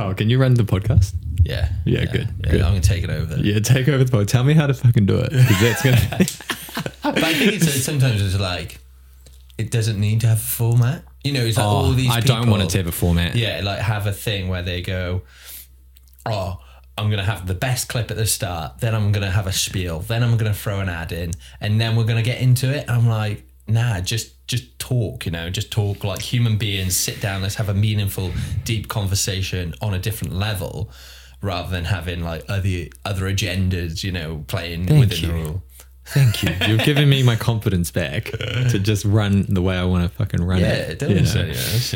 Kyle, can you run the podcast? Yeah. Yeah, good, Yeah, good. I'm gonna take it over. Yeah, take over the podcast. Tell me how to fucking do it. 'cause that's gonna. But I think it's sometimes it's like it doesn't need to have a format. You know, it's like all oh, these. Oh, I don't want it to have a format. Yeah, like have a thing where they go, oh, I'm going to have the best clip at the start, then I'm going to have a spiel, then I'm going to throw an ad in, and then we're going to get into it. I'm like, nah, just just talk, you know, just talk like human beings, sit down, let's have a meaningful, deep conversation on a different level rather than having like other other agendas, you know, playing Thank within you. the rule. Thank you. You've given me my confidence back to just run the way I want to fucking run Yeah, it. it you know? uh, yeah, that's.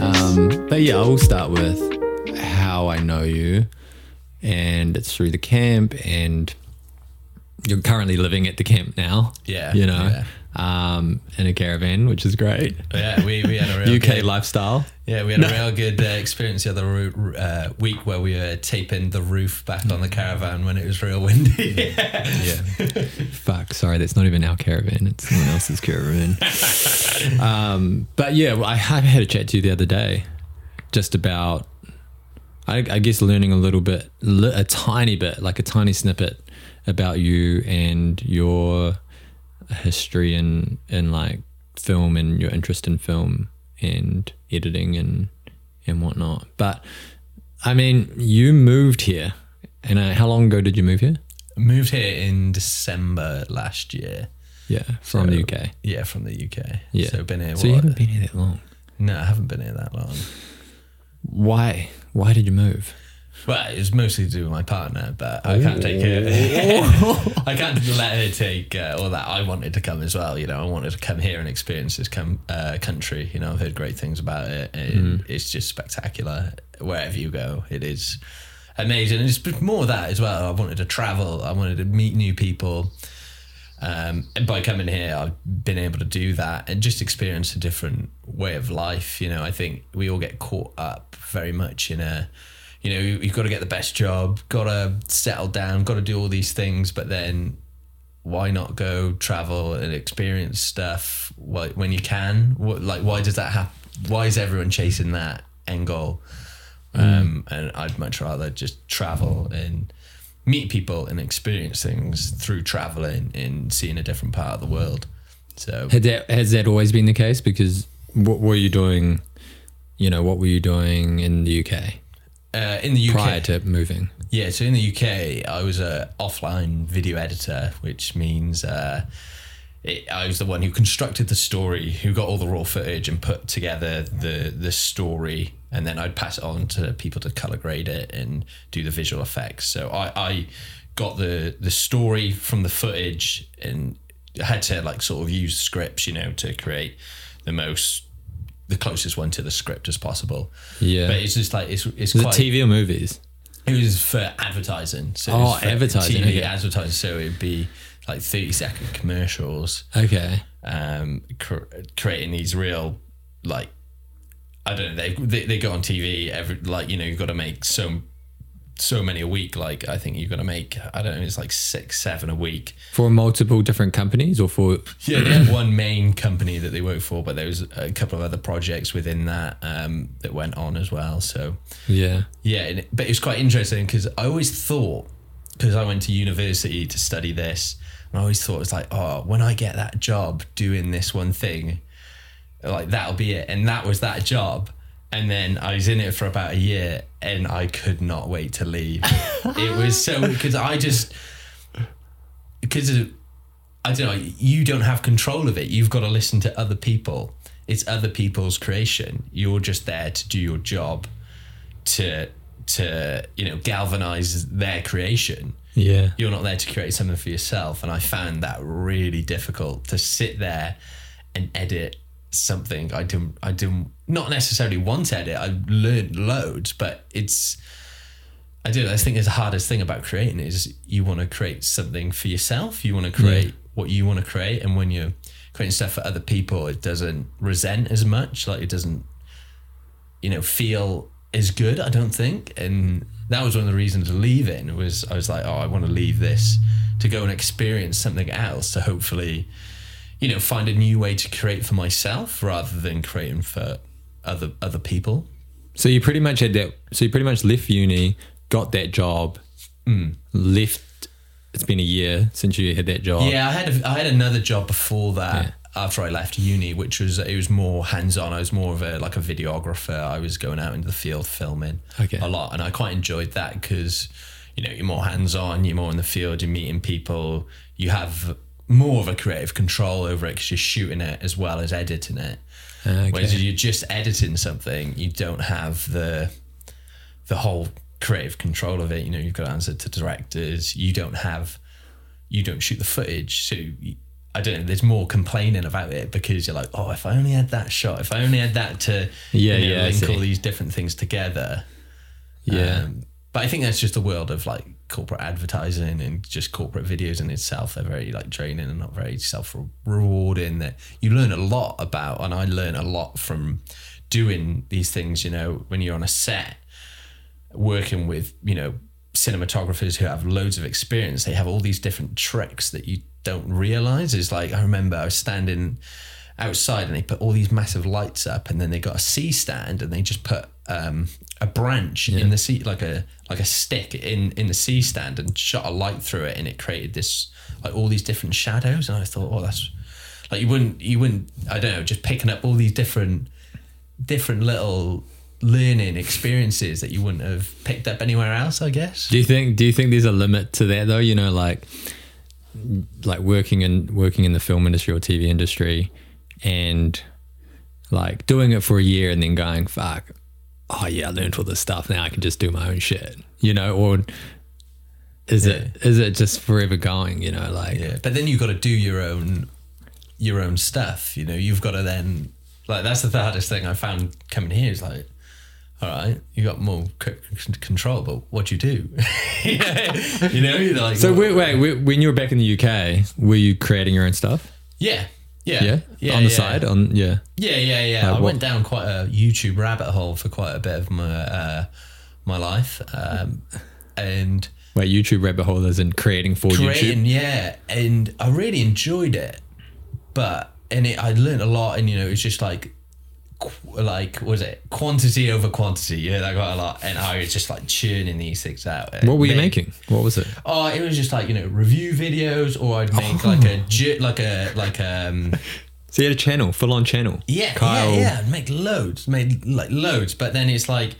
Um, but yeah, I'll start with how I know you, and it's through the camp, and you're currently living at the camp now. Yeah, you know, yeah. um, in a caravan, which is great. Yeah, we, we had a real UK good- lifestyle. Yeah, we had a real good uh, experience the other uh, week where we were taping the roof back on the caravan when it was real windy. Yeah. Fuck. Sorry, that's not even our caravan. It's someone else's caravan. um, but yeah, well, I had a chat to you the other day, just about, I, I guess, learning a little bit, a tiny bit, like a tiny snippet about you and your history in in like film and your interest in film and editing and and whatnot. But I mean, you moved here, and uh, how long ago did you move here? Moved here in December last year. Yeah, from the UK. Yeah, from the UK. Yeah. So been here. So you haven't been here that long. No, I haven't been here that long. Why? Why did you move? Well, it was mostly to do with my partner, but I can't take her. I can't let her take uh, all that. I wanted to come as well. You know, I wanted to come here and experience this com- uh, country. You know, I've heard great things about it, and it's just spectacular. Wherever you go, it is amazing. And it's more of that as well. I wanted to travel. I wanted to meet new people. Um, and by coming here, I've been able to do that and just experience a different way of life. You know, I think we all get caught up very much in a, you know, you- you've got to get the best job, got to settle down, got to do all these things, but then why not go travel and experience stuff when you can? What, like, why does that happen? Why is everyone chasing that end goal? Um, and I'd much rather just travel and meet people and experience things through traveling and seeing a different part of the world. So Had that has that always been the case? Because what were you doing? You know, what were you doing in the UK uh, in the UK, prior to moving? yeah. So in the UK, I was a offline video editor, which means uh, it, I was the one who constructed the story, who got all the raw footage and put together the the story, and then I'd pass it on to people to color grade it and do the visual effects. So I, I got the the story from the footage and had to like sort of use scripts, you know, to create the most the closest one to the script as possible. Yeah. But it's just like it's it's Was quite it TV or movies? it was for advertising. So Oh, advertising, TV okay. advertising. So it'd be like thirty second commercials, Okay. um, cr- creating these real like I don't know. They, they they go on TV every like you know you've got to make so so many a week. Like I think you've got to make I don't know. It's like six seven a week. For multiple different companies or for Yeah, they had one main company that they work for, but there was a couple of other projects within that um, that went on as well. So yeah. Yeah, but it was quite interesting because I always thought, because I went to university to study this, and I always thought it was like, oh, when I get that job doing this one thing, like that'll be it. And that was that job. And then I was in it for about a year and I could not wait to leave. it was so, because I just, because I don't know, you don't have control of it. You've got to listen to other people. It's other people's creation. You're just there to do your job to to you know galvanize their creation Yeah. you're not there to create something for yourself. And i found that really difficult to sit there and edit something i didn't i didn't not necessarily want to edit. I learned loads but it's i do i think it's the hardest thing about creating is you want to create something for yourself. You want to create what you want to create. And when you're creating stuff for other people it doesn't resent as much. Like it doesn't you know feel as good i don't think and that was one of the reasons to leave it was i was like oh i want to leave this to go and experience something else to hopefully you know, find a new way to create for myself rather than creating for other other people. So you pretty much had that. So you pretty much left uni, got that job, Mm. left. It's been a year since you had that job. Yeah, I had a, I had another job before that after I left uni, which was it was more hands on. I was more of a like a videographer. I was going out into the field filming Okay. a lot, and I quite enjoyed that because you know you're more hands on, you're more in the field, you're meeting people, you have more of a creative control over it because you're shooting it as well as editing it. Okay. Whereas if you're just editing something, you don't have the the whole creative control of it. You know, you've got to answer to directors. You don't have, you don't shoot the footage. So you, I don't know. There's more complaining about it because you're like, oh, if I only had that shot, if I only had that to, Yeah, you know, yeah, link all these different things together. Yeah. Um, but I think that's just the world of like corporate advertising and just corporate videos in itself. They're very like draining and not very self rewarding. That you learn a lot about, and I learn a lot from doing these things. You know, when you're on a set, working with you know cinematographers who have loads of experience, they have all these different tricks that you don't realize. Is like I remember I was standing outside and they put all these massive lights up and then they got a C stand and they just put um, a branch in the C like a like a stick in in the C stand and shot a light through it and it created this like all these different shadows and I thought oh that's like you wouldn't you wouldn't I don't know just picking up all these different different little learning experiences that you wouldn't have picked up anywhere else I guess Do you think? Do you think there's a limit to that though? You know, like like working in working in the film industry or TV industry, and like doing it for a year and then going, "Fuck, oh yeah, I learned all this stuff. Now I can just do my own shit." You know, or is it is it just forever going? You know, like Yeah, but then you've got to do your own your own stuff. You know, you've got to then like that's the hardest thing I found coming here is like, all right, you got more c- control, but what do you do? yeah, you know, you're like So wait, wait, wait, when you were back in the UK, were you creating your own stuff? yeah, yeah, Yeah, yeah, on the yeah. side, on yeah. Yeah, yeah, yeah. Like I what- went down quite a YouTube rabbit hole for quite a bit of my uh, my life, um, and. Wait, YouTube rabbit hole as in creating for YouTube. creating, yeah, and I really enjoyed it. But and it, I learned a lot, and you know, it's just like, like was it quantity over quantity? Yeah, that got a lot, and I was just like churning these things out. What were you Make- making? What was it? Oh, it was just like you know review videos, or I'd make like a like a like um So you had a channel, full on channel. yeah Kyle. yeah yeah I'd make loads, made like loads, but then it's like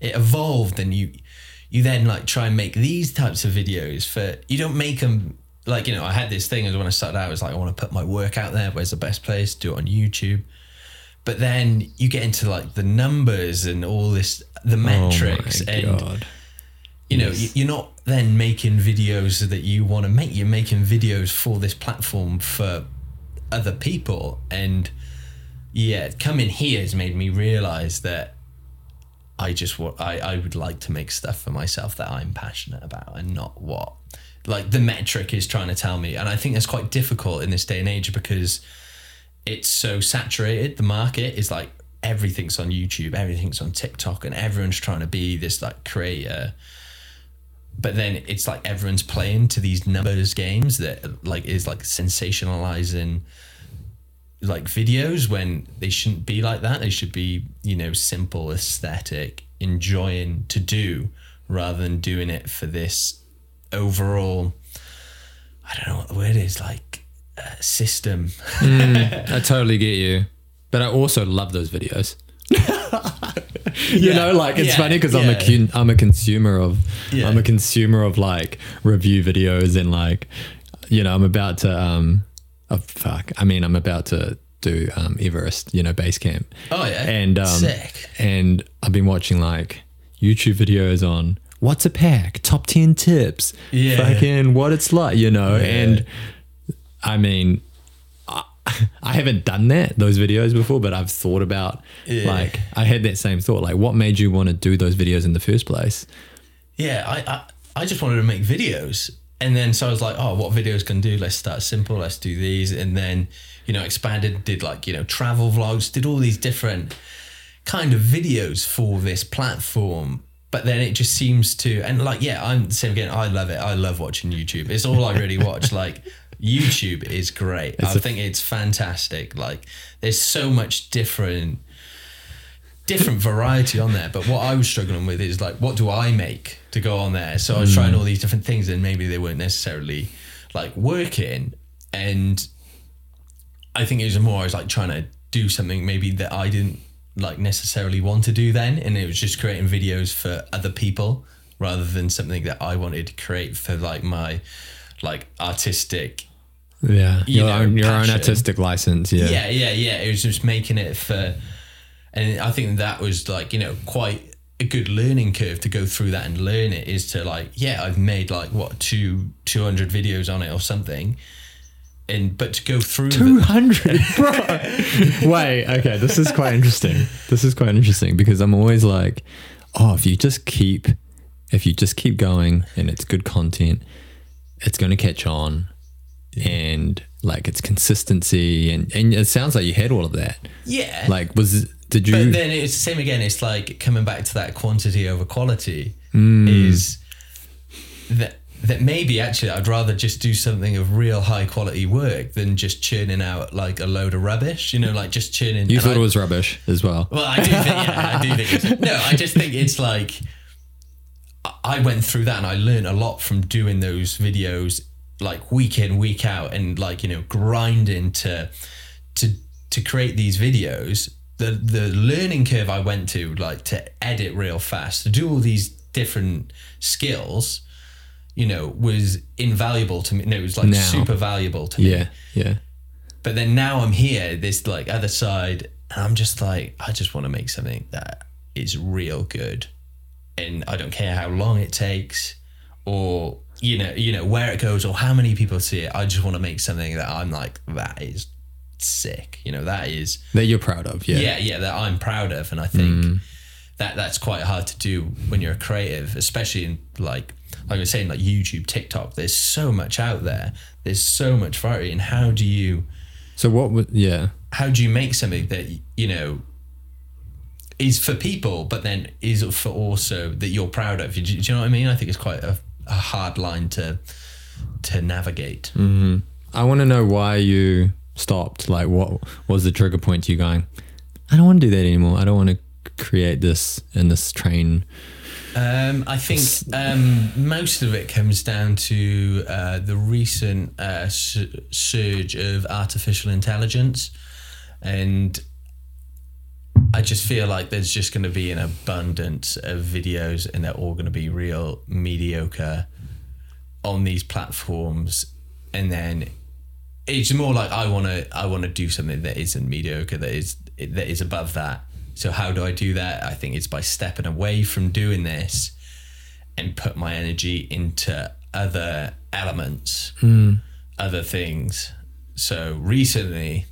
it evolved, and you you then like try and make these types of videos for you don't make them like you know I had this thing as when I started out I was like I want to put my work out there where's the best place do it on YouTube but then you get into like the numbers and all this the oh metrics oh and God. you know you- you're not then making videos that you want to make. You're making videos for this platform for other people. And yeah coming here has made me realize that i just want I, I would like to make stuff for myself that i'm passionate about and not what like the metric is trying to tell me. And i think that's quite difficult in this day and age because it's so saturated. The market is like everything's on youtube everything's on tiktok and everyone's trying to be this like creator. But then it's like everyone's playing to these numbers games that like is like sensationalizing like videos when they shouldn't be like that. They should be you know simple aesthetic enjoying to do rather than doing it for this overall i don't know what the word is like uh, system I totally get you, but I also love those videos. you Yeah. know, like it's Yeah. funny because I'm a Yeah. con- I'm a consumer of Yeah. I'm a consumer of like review videos and like you know I'm about to um oh fuck I mean I'm about to do um Everest you know base camp oh yeah and um sick and I've been watching like YouTube videos on what's a pack, top 10 tips, Yeah. fucking what it's like, you know. And I mean, I, I haven't done that, those videos before, but I've thought about Yeah. like, I had that same thought, like, what made you want to do those videos in the first place? Yeah, I, I I just wanted to make videos. And then so I was like, oh, what videos can do? Let's start simple. Let's do these. And then, you know, expanded, did like, you know, travel vlogs, did all these different kind of videos for this platform. But then it just seems to, and like, yeah, I'm the same again. I love it. I love watching YouTube. It's all I really watch. like, YouTube is great. I think it's fantastic. Like there's so much different different variety on there. But what I was struggling with is like what do I make to go on there? So I was trying hmm. all these different things and maybe they weren't necessarily like working. And I think it was more I was like trying to do something maybe that I didn't like necessarily want to do then. And it was just creating videos for other people rather than something that I wanted to create for like my like artistic Yeah, You your know, own your own artistic license. Yeah, yeah yeah yeah it was just making it for and i think that was like you know quite a good learning curve to go through that and learn it is to like yeah i've made like what two 200 videos on it or something and but to go through 200 the, bro. Wait, okay, this is quite interesting. This is quite interesting because I'm always like, oh, if you just keep, if you just keep going and it's good content, it's going to catch on, and like it's consistency and and it sounds like you had all of that. yeah Like, was did you? but then it's the same again it's like coming back to that quantity over quality Hmm. is that that maybe actually I'd rather just do something of real high quality work than just churning out like a load of rubbish you know like just churning you thought I- it was rubbish as well. Well, I do think, yeah, I do think it's, no, I just think it's like, I- went through that and I learned a lot from doing those videos like week in, week out and like, you know, grinding to, to, to create these videos. The, the learning curve I went to, like to edit real fast, to do all these different skills, you know, was invaluable to me. No, it was like Now. super valuable to me. Yeah, yeah. But then now I'm here, this like other side, and I'm just like, I just want to make something that is real good, and I don't care how long it takes, or you know, you know where it goes, or how many people see it. I just want to make something that I'm like, that is sick. You know, that is That you're proud of. Yeah. yeah, yeah, that I'm proud of, and I think mm. that that's quite hard to do when you're a creative, especially in like like I was saying, like YouTube, TikTok. There's so much out there. There's so much variety, and how do you? So what would Yeah. how do you make something that you know is for people but then is for also that you're proud of do you, do you know what i mean i think it's quite a, a hard line to to navigate I want to know why you stopped. Like, what was the trigger point to you going? I don't want to do that anymore. I don't want to create this in this train. um, i think um, most of it comes down to uh, the recent uh, su- surge of artificial intelligence and I just feel like there's just going to be an abundance of videos and they're all going to be real mediocre on these platforms. And then it's more like I want to I want to do something that isn't mediocre that is that is above that. So how do I do that? I think it's by stepping away from doing this and put my energy into other elements hmm. other things. So recently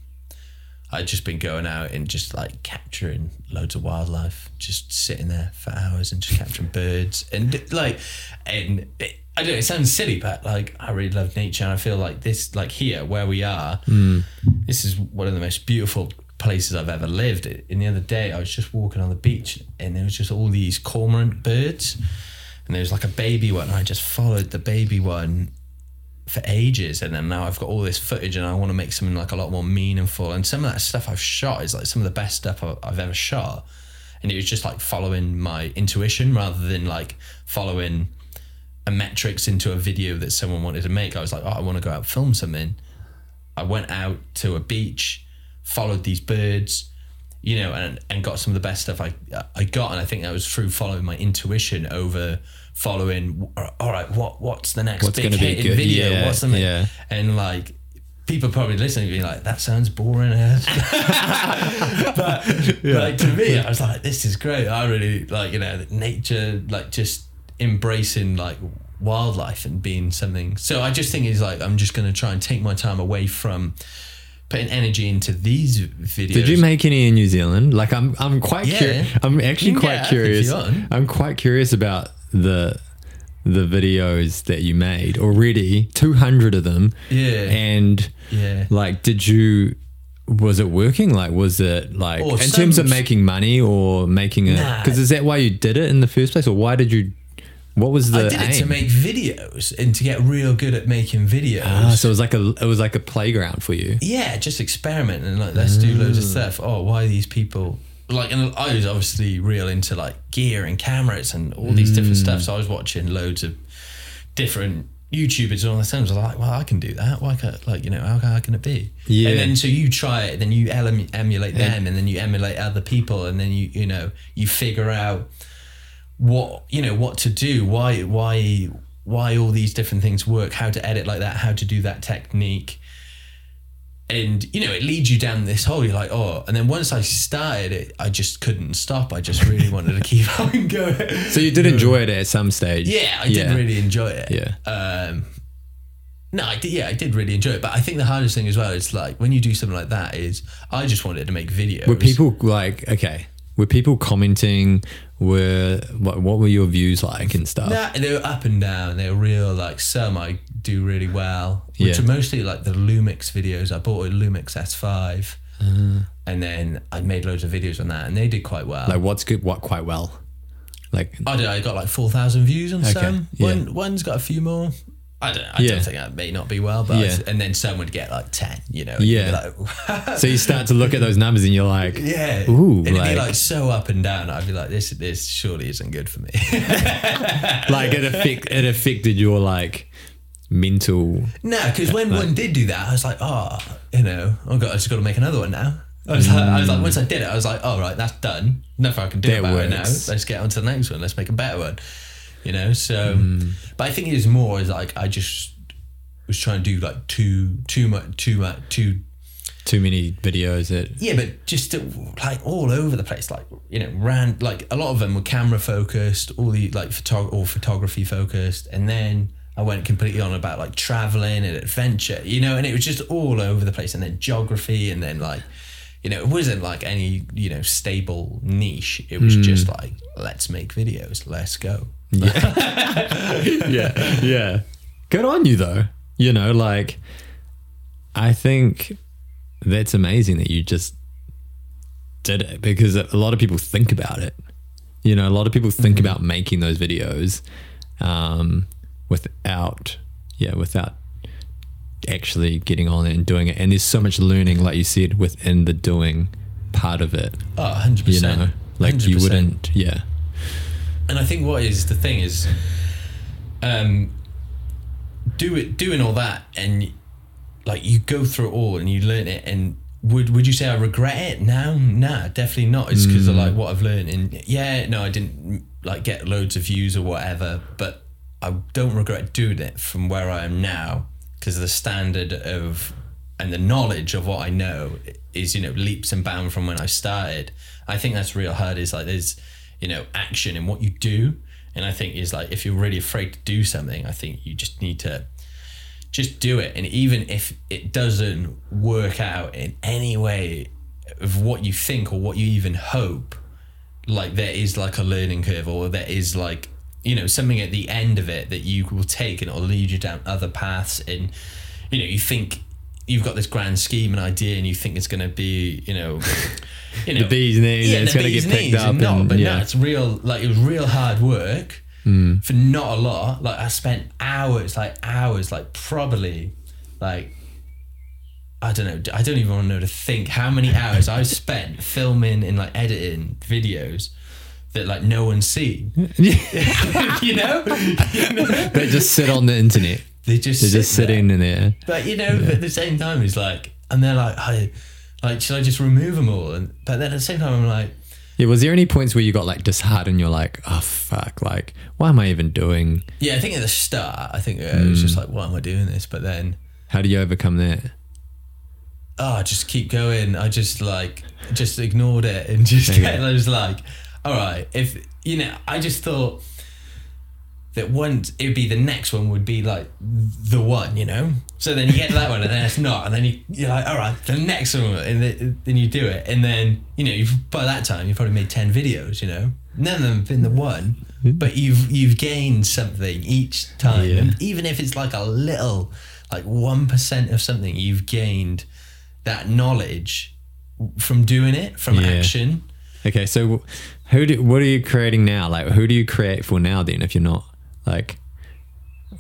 I'd just been going out and just like capturing loads of wildlife, just sitting there for hours and just capturing birds and like, and it, I don't know, it sounds silly, but like I really love nature and I feel like this, like here where we are, hmm. this is one of the most beautiful places I've ever lived. And the other day I was just walking on the beach and there was just all these cormorant birds and there was like a baby one. And I just followed the baby one for ages and then now I've got all this footage and I want to make something like a lot more meaningful. And some of that stuff I've shot is like some of the best stuff I- I've ever shot. And it was just like following my intuition rather than like following a metrics into a video that someone wanted to make. I was like oh I want to go out film something. I went out to a beach followed these birds you know and and got some of the best stuff I I got. And I think that was through following my intuition over following all right what what's the next What's big hit in video Yeah, what's the yeah. and like people probably listening being like that sounds boring as but like to me I was like this is great I really like you know nature like just embracing like wildlife and being something so I just think it's like I'm just going to try and take my time away from putting energy into these videos Did you make any in New Zealand? Like, I'm, I'm quite Yeah. curious. I'm actually quite curious. I'm quite curious about the the videos that you made already. Two hundred of them. Yeah. And Yeah. like, did you? Was it working? Like, was it like Oh, in terms of making money or making it? Nah. Because is that why you did it in the first place, or why did you What was the I did it to make videos and to get real good at making videos. Ah, so it was like a it was like a playground for you. yeah, just experiment and like let's do loads Mm. of stuff. Oh, why are these people like? And I was obviously real into like gear and cameras and all these different stuff. Mm. So I was watching loads of different YouTubers and all the things. I was like, well, I can do that. Why can't like you know how hard can it be? Yeah. And then so you try it, then you ele- emulate them, and then you emulate other people, and then you you know you figure out what you know what to do why why why all these different things work how to edit like that how to do that technique and you know it leads you down this hole you're like oh and then once i started it i just couldn't stop i just really wanted to keep on going So you did enjoy it at some stage. yeah i did really enjoy it Yeah. um no, I did. Yeah, I did really enjoy it. But I think the hardest thing as well is like when you do something like that is I just wanted to make videos. Were people like okay? Were people commenting? Were what? What were your views like and stuff? Nah, they were up and down. They were real. Like some I do really well, which Yeah. are mostly like the Lumix videos. I bought a Lumix S5, uh-huh. and then I made loads of videos on that, and they did quite well. Like what's good? What quite well? Like I did. I got like four thousand views on some. yeah. One one's got a few more. I don't. I Yeah. don't think that may not be well, but Yeah. and then some would get like ten. You know. and you'd be Yeah. Like, so you start to look at those numbers and you're like, yeah. Ooh, It'd like- be like so up and down. I'd be like, this. This surely isn't good for me. like it affect it affected your like mental. No, because when one did do that, I was like, oh, you know, I've got, I just got to make another one now. I was, like, I was like, mm. once I did it, I was like, oh, right, that's done. Nothing I can do That about it now. Let's get on to the next one. Let's make a better one. You know, so, Mm. but I think it is more as like, I just was trying to do like too, too much, too much, too, Too many videos that yeah, but just to, like all over the place, like, you know, ran, like a lot of them were camera focused, all the like photog- or photography focused. And then, I went completely on about like traveling and adventure, you know, and it was just all over the place. And then geography, and then like, you know, it wasn't like any, you know, stable niche. It was just like, let's make videos, let's go. Yeah, yeah. Yeah. Good on you though. You know, like I think that's amazing that you just did it because a lot of people think about it. You know, a lot of people think about making those videos um, without, yeah, without actually getting on it and doing it. And there's so much learning, like you said, within the doing part of it. Oh, 100%. You know, like you 100%. wouldn't, yeah, and I think what is the thing is, um, do it doing all that and like you go through it all and you learn it and would would you say I regret it now? Nah, definitely not. It's because of like what I've learned and yeah, no, I didn't like get loads of views or whatever, but I don't regret doing it from where I am now because the standard of and the knowledge of what I know is you know leaps and bounds from when I started. I think that's real hard. Is like there's you know action in what you do, and I think is like if you're really afraid to do something, I think you just need to just do it. And even if it doesn't work out in any way of what you think or what you even hope, like there is like a learning curve or there is like you know something at the end of it that you will take and it'll lead you down other paths and you know you think you've got this grand scheme and idea and you think it's going to be you know you know the bees knees, and it's going to get picked up. and not, and, but yeah. No, it's real. Like it was real hard work hmm. for not a lot. Like I spent hours, like hours, like probably, like I don't know. I don't even want to know to think how many hours I spent filming and like editing videos that like no one's seen. you know, they just sit on the internet. they just They're just sit there. sitting in there. But you know, at the same time, it's like, and they're like, I, like, should I just remove them all? And but then at the same time, I'm like. Yeah, was there any points where you got like disheartened? You're like, oh fuck, like why am I even doing? Yeah, I think at the start, I think uh, it was just like, why am I doing this? But then, How do you overcome that? oh, just keep going. I just like, just ignored it and just Okay. I was like, all right, if, you know, I just thought that one, it would be the next one would be like the one, you know? So then you get to that one and then it's not. And then you, you're like, all right, the next one. And then, then you do it. And then, you know, you've, by that time, you've probably made 10 videos, you know? None of them have been the one, but you've you've gained something each time. Yeah. Even if it's like a little, like 1% of something, you've gained that knowledge from doing it, from Yeah. action. Okay, so who do what are you creating now? Like who do you create for now? Then, if you're not Like,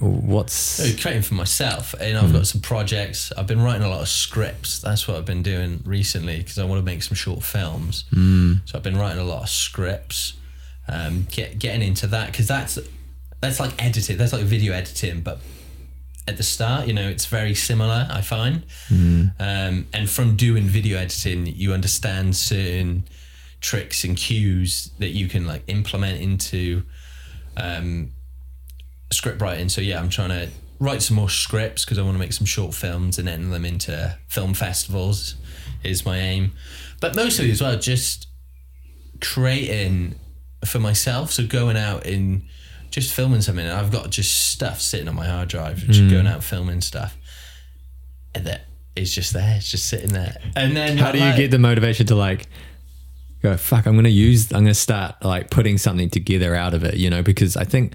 what's Uh, creating for myself and i've got some projects. I've been writing a lot of scripts. That's what i've been doing recently because i want to make some short films. So i've been writing a lot of scripts um, get, getting into that because that's that's like editing that's like video editing but at the start you know it's very similar i find. Um, and from doing video editing you understand certain tricks and cues that you can like implement into um, script writing. So yeah, I'm trying to write some more scripts because I want to make some short films and enter them into film festivals is my aim. But mostly as well, just creating for myself. So going out and just filming something. I've got just stuff sitting on my hard drive, just hmm. going out filming stuff. And that is just there. It's just sitting there. And then how do you like- get the motivation to like go fuck i'm gonna use i'm gonna start like putting something together out of it you know because i think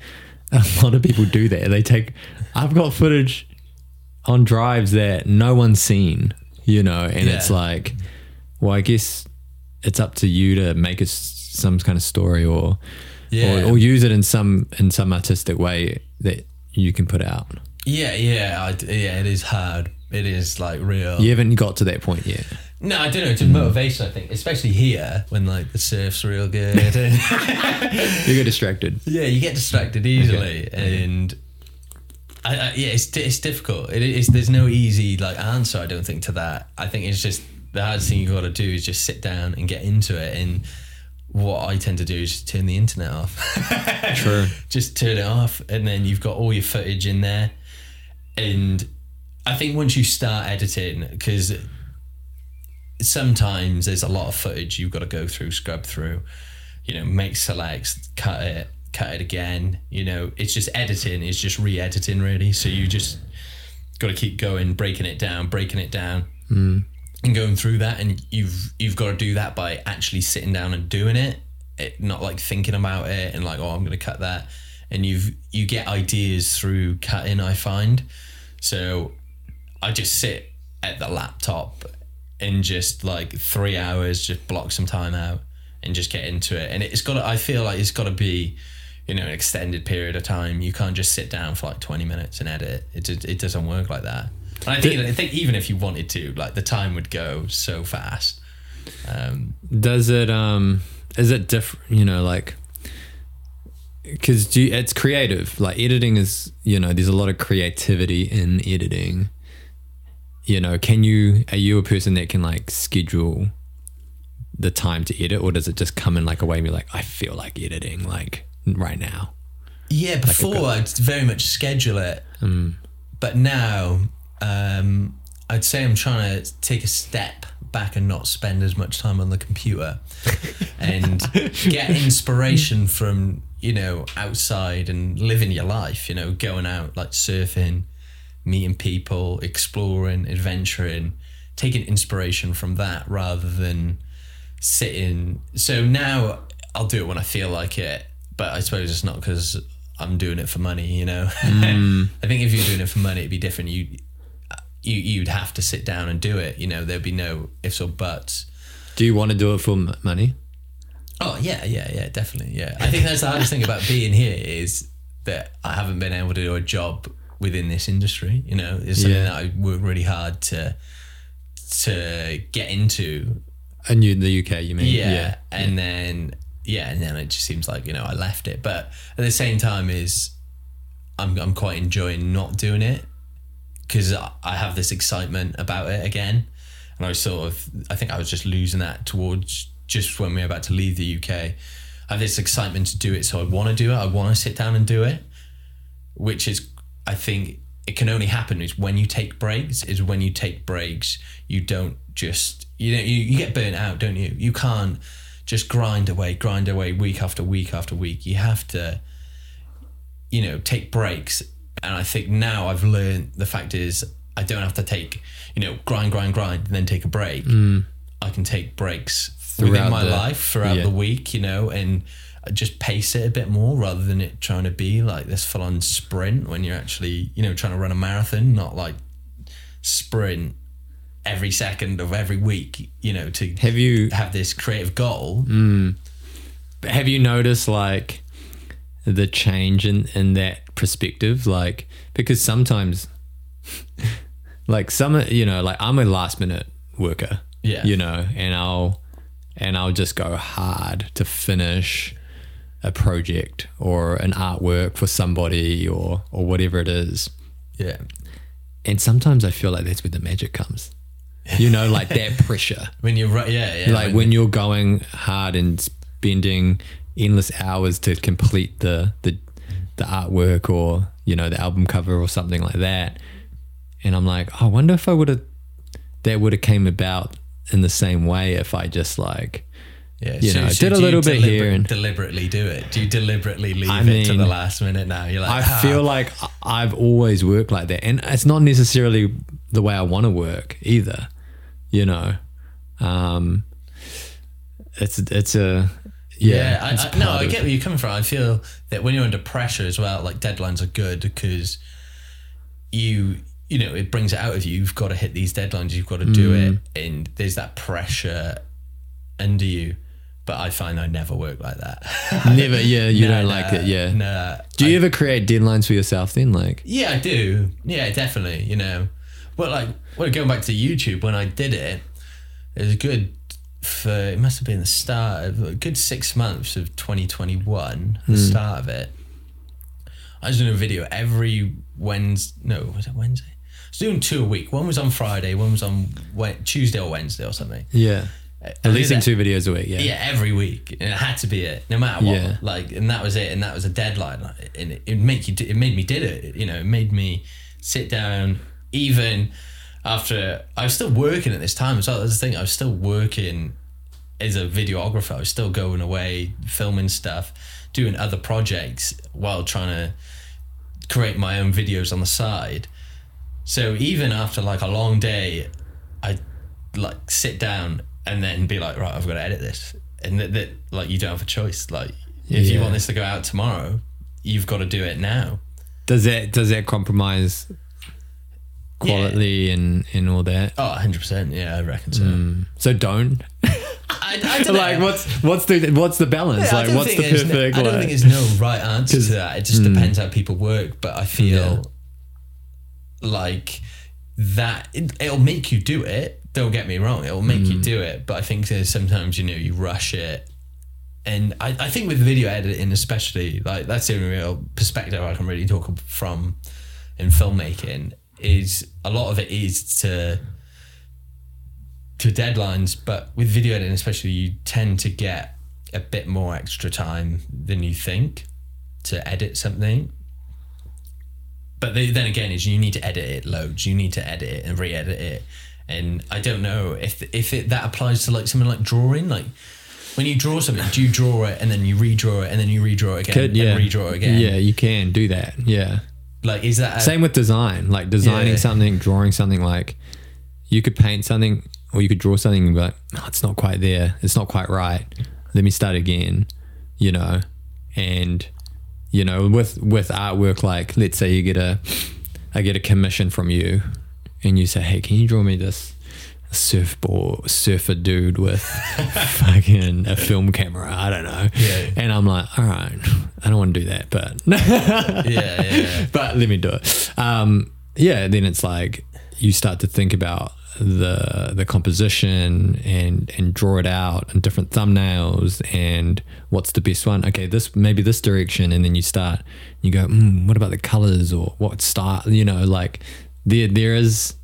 a lot of people do that they take i've got footage on drives that no one's seen you know and it's like well i guess it's up to you to make us some kind of story or, Yeah. or or use it in some in some artistic way that you can put out Yeah, yeah, I yeah. It is hard. It is like real. you haven't got to that point yet No, I don't know. It's a motivation, I think, especially here when like the surf's real good. you get distracted yeah, you get distracted easily, and I, I, yeah, it's it's difficult. It is. There's no easy like answer. I don't think to that. I think it's just the hardest thing you got to do is just sit down and get into it. And what I tend to do is turn the internet off. True. just turn it off, and then you've got all your footage in there. And I think once you start editing, because sometimes there's a lot of footage you've got to go through, scrub through, you know, make selects, cut it, cut it again. You know, it's just editing, it's just re editing really. So you just got to keep going, breaking it down, breaking it down. Hmm. And going through that, and you've you've got to do that by actually sitting down and doing it, it not like thinking about it and like, oh, I'm going to cut that. And you've you get ideas through cutting. I find, so I just sit at the laptop and just like three hours, just block some time out and just get into it. And it's got I feel like it's got to be, you know, an extended period of time. You can't just sit down for like 20 minutes and edit. It, it doesn't work like that. And I think, I think even if you wanted to, like the time would go so fast. Um, does it um is it different you know like because it's creative like editing is you know there's a lot of creativity in editing you know can you are you a person that can like schedule the time to edit or does it just come in like a way and be like i feel like editing like right now? Yeah, before I'd very much schedule it, but now um, I'd say I'm trying to take a step back and not spend as much time on the computer and get inspiration from you know outside and living your life. You know, going out like surfing, meeting people, exploring, adventuring, taking inspiration from that rather than sitting. So now I'll do it when I feel like it, but I suppose it's not because I'm doing it for money. You know, mm. I think if you're doing it for money, it'd be different. You you you'd have to sit down and do it. You know, there'd be no ifs or buts. do you want to do it for money Oh yeah, yeah, yeah, definitely. Yeah, I think that's the hardest thing about being here is that I haven't been able to do a job within this industry. You know, it's something Yeah. that I work really hard to to get into and you in the uk you mean yeah, yeah. and then yeah and then it just seems like you know i left it but at the same time is i'm, I'm quite enjoying not doing it because i have this excitement about it again and i was sort of i think i was just losing that towards just when we were about to leave the uk i have this excitement to do it so i want to do it i want to sit down and do it which is I think it can only happen is when you take breaks is when you take breaks you don't just you know you, you get burnt out don't you? You can't just grind away grind away week after week after week. You have to you know take breaks. And I think now I've learned the fact is I don't have to take you know grind grind grind and then take a break. Mm. I can take breaks within my the- life throughout yeah. the week you know and just pace it a bit more rather than it trying to be like this full on sprint when you're actually you know trying to run a marathon not like sprint every second of every week you know to have you have this creative goal. Mm. Have you noticed like the change in in that perspective? Like because sometimes like some you know like I'm a last minute worker Yeah. you know and I'll and I'll just go hard to finish a project or an artwork for somebody or or whatever it is Yeah. and sometimes I feel like that's where the magic comes you know like that pressure When you're right, yeah, yeah. like when you're going hard and spending endless hours to complete the the the artwork or you know the album cover or something like that and i'm like oh, i wonder if i would have that would have came about in the same way if i just like yeah, you know, did a little bit deliber- here and- deliberately do it. Do you deliberately leave I it to the last minute? Now you're like, i "Ah, feel like I- i've always worked like that and it's not necessarily the way i want to work either you know um it's it's a yeah, Yeah, I, I, no, I get where you're coming from. I feel that when you're under pressure as well, like deadlines are good because you, you know, it brings it out of you. You've got to hit these deadlines. You've got to do Mm. it, and there's that pressure under you. But I find I never work like that. never yeah you No, don't no, like it yeah No. Do you I- ever create deadlines for yourself then? Like, Yeah, I do. Yeah, definitely. You know, well, like, well, going back to YouTube, when I did it, it was good for it must have been the start of a good six months of 2021, the hmm. start of it. I was doing a video every Wednesday. No, was it Wednesday? I was doing two a week. One was on Friday, one was on Tuesday or Wednesday or something. yeah, at least in two videos a week. Yeah, yeah, every week, and it had to be it, no matter what. Yeah. Like, and that was it, and that was a deadline, Like, and it, it make you, it made me did it. You know, it made me sit down, even after I was still working at this time as well. That's the thing, I was still working as a videographer. I was still going away, filming stuff, doing other projects while trying to create my own videos on the side. So even after like a long day, I like sit down and then be like, right, I've got to edit this, and that, that like you don't have a choice. Like if you want this to go out tomorrow, you've got to do it now. Does that does that compromise quality and and all that? Oh, 100 percent. Yeah, I reckon so. Mm. So don't. I, I don't like know. what's what's the what's the balance? Yeah, like what's the perfect? no- I don't like- think there's no right answer to that. It just depends how people work. But I feel like that it, it'll make you do it. Don't get me wrong; it'll make you hmm. do it. But I think there's sometimes you know you rush it, and I, I think with video editing especially, like that's the only real perspective I can really talk from in filmmaking. Is a lot of it is to to deadlines, but with video editing especially, you tend to get a bit more extra time than you think to edit something. But then again, is you need to edit it loads. You need to edit it and re-edit it, and I don't know if if it that applies to like something like drawing. Like when you draw something, do you draw it and then you redraw it and then you redraw it again Could, yeah. and redraw it again? Yeah, you can do that. Yeah. Like is that a, Same with design. Like designing Yeah. something, drawing something. Like you could paint something or you could draw something, like, oh, it's not quite there. It's not quite right. Let me start again. You know, and you know, with with artwork, like let's say you get a, I get a commission from you, and you say, hey, can you draw me this? surfboard surfer dude with fucking a film camera i don't know Yeah. and i'm like all right i don't want to do that but yeah, yeah, yeah. but let me do it. Um, yeah, then it's like you start to think about the the composition and and draw it out and different thumbnails and what's the best one. Okay, this maybe this direction, and then you start. You go, mm, what about the colors or what style? You know, like there there is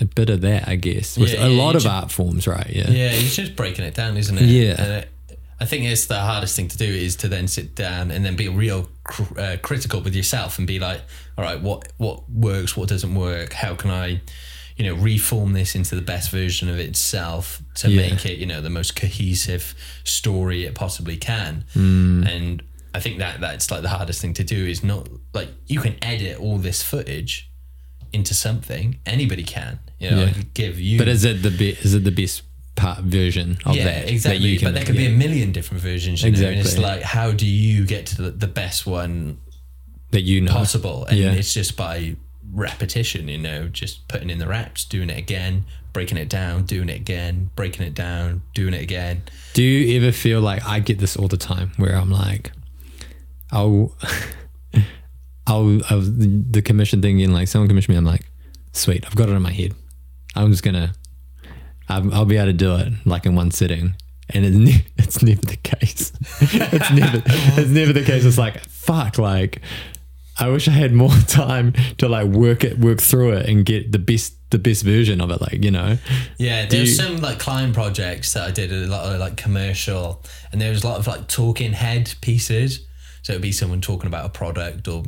a bit of that, I guess, with Yeah, a yeah, lot of ju- art forms, right? Yeah, Yeah, it's just breaking it down, isn't it? Yeah. And it, I think it's the hardest thing to do is to then sit down and then be real cr- uh, critical with yourself and be like, all right, what what works, what doesn't work, how can I, you know, reform this into the best version of itself to Yeah. make it, you know, the most cohesive story it possibly can. Mm. And I think that that's like the hardest thing to do is not like you can edit all this footage into something. Anybody can, you know, Yeah. Give you. But is it the be- is it the best part version of yeah, that? exactly. That you can, but there could be a million different versions. You know? And it's like, how do you get to the, the best one that you know. possible? And Yeah. it's just by repetition. You know, just putting in the reps, doing it again, breaking it down, doing it again, breaking it down, doing it again. Do you ever feel like I get this all the time where I'm like, I'll, I'll, the commission thing in like someone commissioned me. I'm like, sweet, I've got it in my head. I'm just gonna, I'll, I'll be able to do it like in one sitting. And it's, ne- it's never the case. it's never, it's never the case. It's like fuck, like I wish I had more time to like work it, work through it, and get the best, the best version of it. Like you know, Yeah, there's you- some like client projects that I did a lot of like commercial, and there was a lot of like talking head pieces. So it'd be someone talking about a product or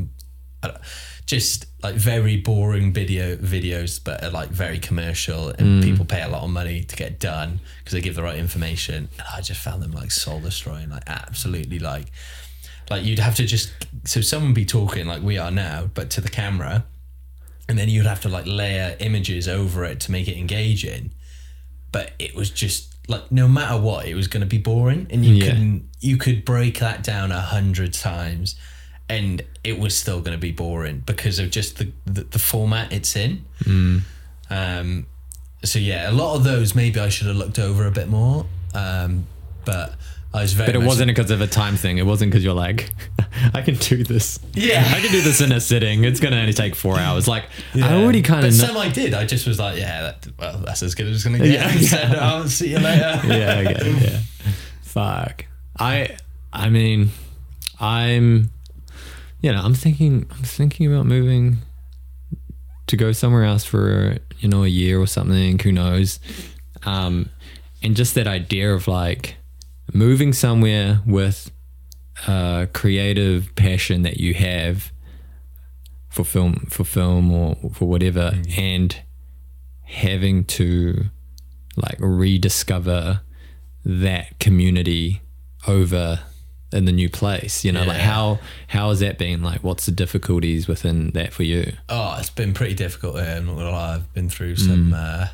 just like very boring video videos, but are like very commercial, and mm. people pay a lot of money to get done because they give the right information. And I just found them like soul destroying, like absolutely like like you'd have to just so someone be talking like we are now, but to the camera, and then you'd have to like layer images over it to make it engaging. But it was just like no matter what, it was going to be boring, and you Yeah. couldn't you could break that down a hundred times, and it was still going to be boring because of just the the, the format it's in. Um, so yeah, a lot of those maybe I should have looked over a bit more. Um, but I was very. but it wasn't because of a time thing. It wasn't because you're like, I can do this. Yeah. I can do this in a sitting. It's gonna only take four hours. Like I already kind of some I did. I just was like, yeah, that, well, that's as good as it's gonna get. Yeah, I said, I'll see you later. yeah, it. Yeah. Fuck. I. I mean, I'm. You know, I'm thinking. I'm thinking about moving to go somewhere else for you know a year or something. Who knows? Um, and just that idea of like moving somewhere with a creative passion that you have for film, for film or for whatever, and having to like rediscover that community over in the new place you know like how how has that been like what's the difficulties within that for you Oh, it's been pretty difficult. Here, I'm not gonna lie. I've been through some, uh,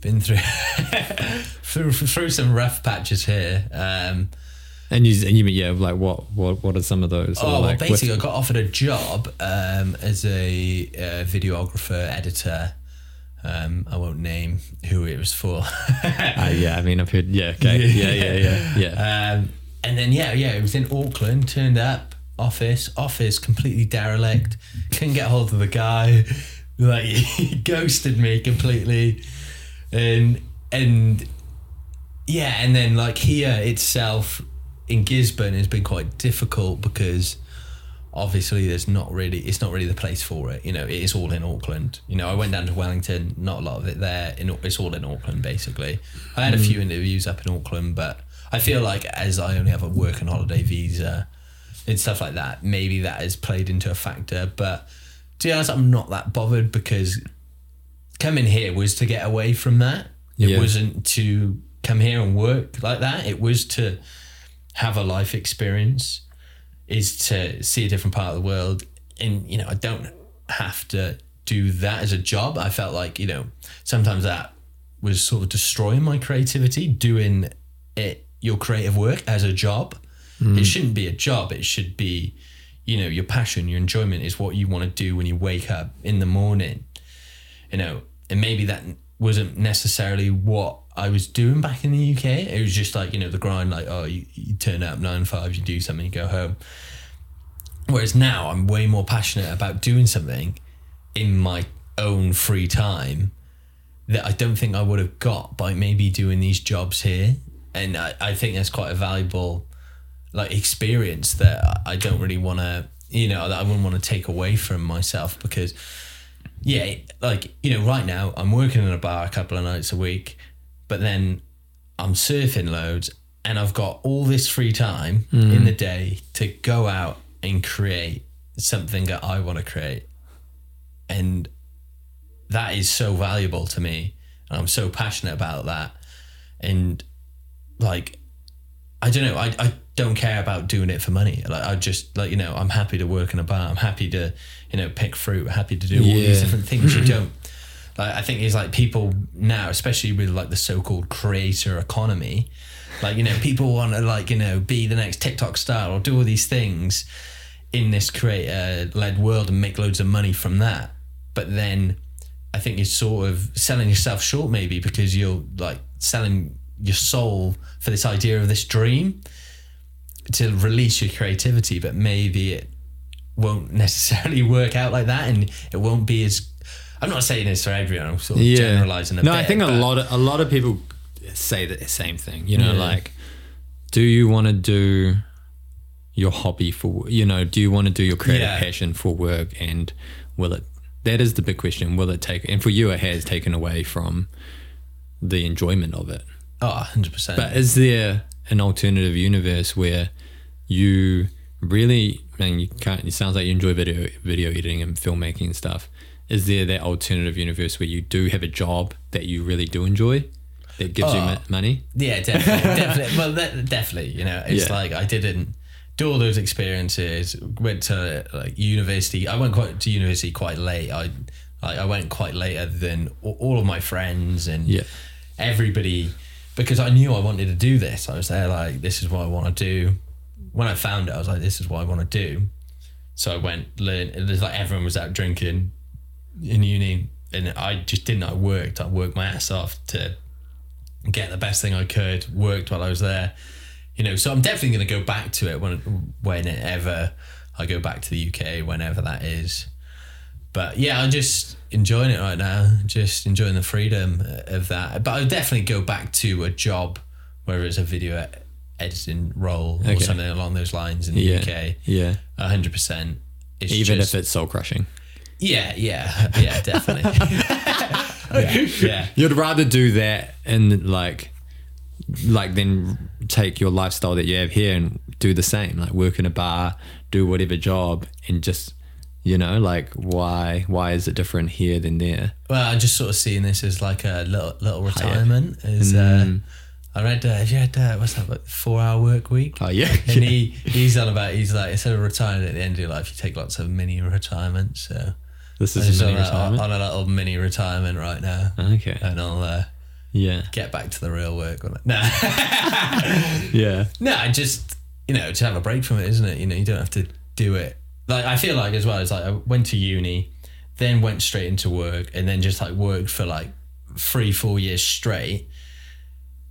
been through, through through some rough patches here. Um, and you and you mean yeah like what what what are some of those oh, like well, with- basically, I got offered a job um, as a uh, videographer, editor. Um, I won't name who it was for. uh, yeah i mean i've heard yeah okay yeah yeah yeah yeah Um, and then yeah, yeah, it was in Auckland. Turned up, office, office completely derelict. Couldn't get hold of the guy. Like he ghosted me completely, and and yeah, and then like here itself in Gisborne has been quite difficult because obviously there's not really it's not really the place for it. You know, it is all in Auckland. You know, I went down to Wellington, not a lot of it there. In it's all in Auckland basically. I had a hmm. few interviews up in Auckland, but I feel like as I only have a work and holiday visa and stuff like that, maybe that has played into a factor. But to be honest, I'm not that bothered because coming here was to get away from that. It Yeah. wasn't to come here and work like that. It was to have a life experience, is to see a different part of the world. And, you know, I don't have to do that as a job. I felt like, you know, sometimes that was sort of destroying my creativity, doing it, your creative work as a job. It mm. shouldn't be a job. It should be, you know, your passion, your enjoyment is what you want to do when you wake up in the morning you know, and maybe that wasn't necessarily what I was doing back in the UK. It was just like, you know, the grind, like, oh, you, you turn up nine five, you do something, you go home. Whereas now I'm way more passionate about doing something in my own free time that I don't think I would have got by maybe doing these jobs here. And I, I think that's quite a valuable like experience that I don't really want to, you know, that I wouldn't want to take away from myself because yeah, like you know, right now I'm working in a bar a couple of nights a week, but then I'm surfing loads, and I've got all this free time in mm. the day to go out and create something that I want to create, and that is so valuable to me, and I'm so passionate about that, and like I don't know. I, I don't care about doing it for money. Like I just like you know I'm happy to work in a bar. I'm happy to you know pick fruit. Happy to do all these different things. You don't. Like I think it's like people now, especially with like the so-called creator economy. Like you know people want to like you know be the next TikTok star or do all these things in this creator-led world and make loads of money from that. But then I think you're sort of selling yourself short maybe because you're like selling your soul for this idea of this dream. to release your creativity, but maybe it won't necessarily work out like that, and it won't be as. I'm not saying this for everyone. I'm sort of generalizing a no, bit. I think a lot of a lot of people say the same thing. You know, Yeah. like, do you want to do your hobby for you know? Do you want to do your creative Yeah. passion for work? And will it? That is the big question. Will it take? And for you, it has taken away from the enjoyment of it. Oh, 100 percent. But is there an alternative universe where you really, man, you can't? It sounds like you enjoy video video editing and filmmaking and stuff. Is there that alternative universe where you do have a job that you really do enjoy, that gives you Oh. money? Yeah, definitely, definitely. Well, that, definitely. You know, it's Yeah. like I didn't do all those experiences. Went to like university. I went quite to university quite late. I like I went quite later than all of my friends and Yeah. everybody because I knew I wanted to do this. I was there like this is what I want to do. When I found it, I was like this is what I want to do. So I went learn. It was like everyone was out drinking in uni, and I just didn't. I worked. I worked my ass off to get the best thing I could. Worked while I was there, you know. So I'm definitely going to go back to it when whenever I go back to the UK, whenever that is. But yeah, I'm just enjoying it right now. Just enjoying the freedom of that. But I'll definitely go back to a job, whether it's a video ed- editing role or Okay. something along those lines in the Yeah, UK. yeah. hundred percent. Even just, if it's soul crushing, yeah, yeah, yeah, definitely. yeah, yeah. you'd rather do that and like, like then take your lifestyle that you have here and do the same, like work in a bar, do whatever job, and just, you know, like why why is it different here than there? Well, I'm just sort of seeing this as like a little little retirement. Is uh, I read? Uh, have you read uh, what's that? Like four hour work week? Oh yeah, And he he's on about he's like instead of retiring at the end of your life, you take lots of mini retirements. So this is a mini on, a, on a little mini retirement right now, Okay, and I'll uh, yeah, get back to the real work. I, no, yeah, no, I just you know to have a break from it, isn't it? You know, you don't have to do it. Like I feel like as well. It's like I went to uni, then went straight into work, and then just like worked for like three, four years straight.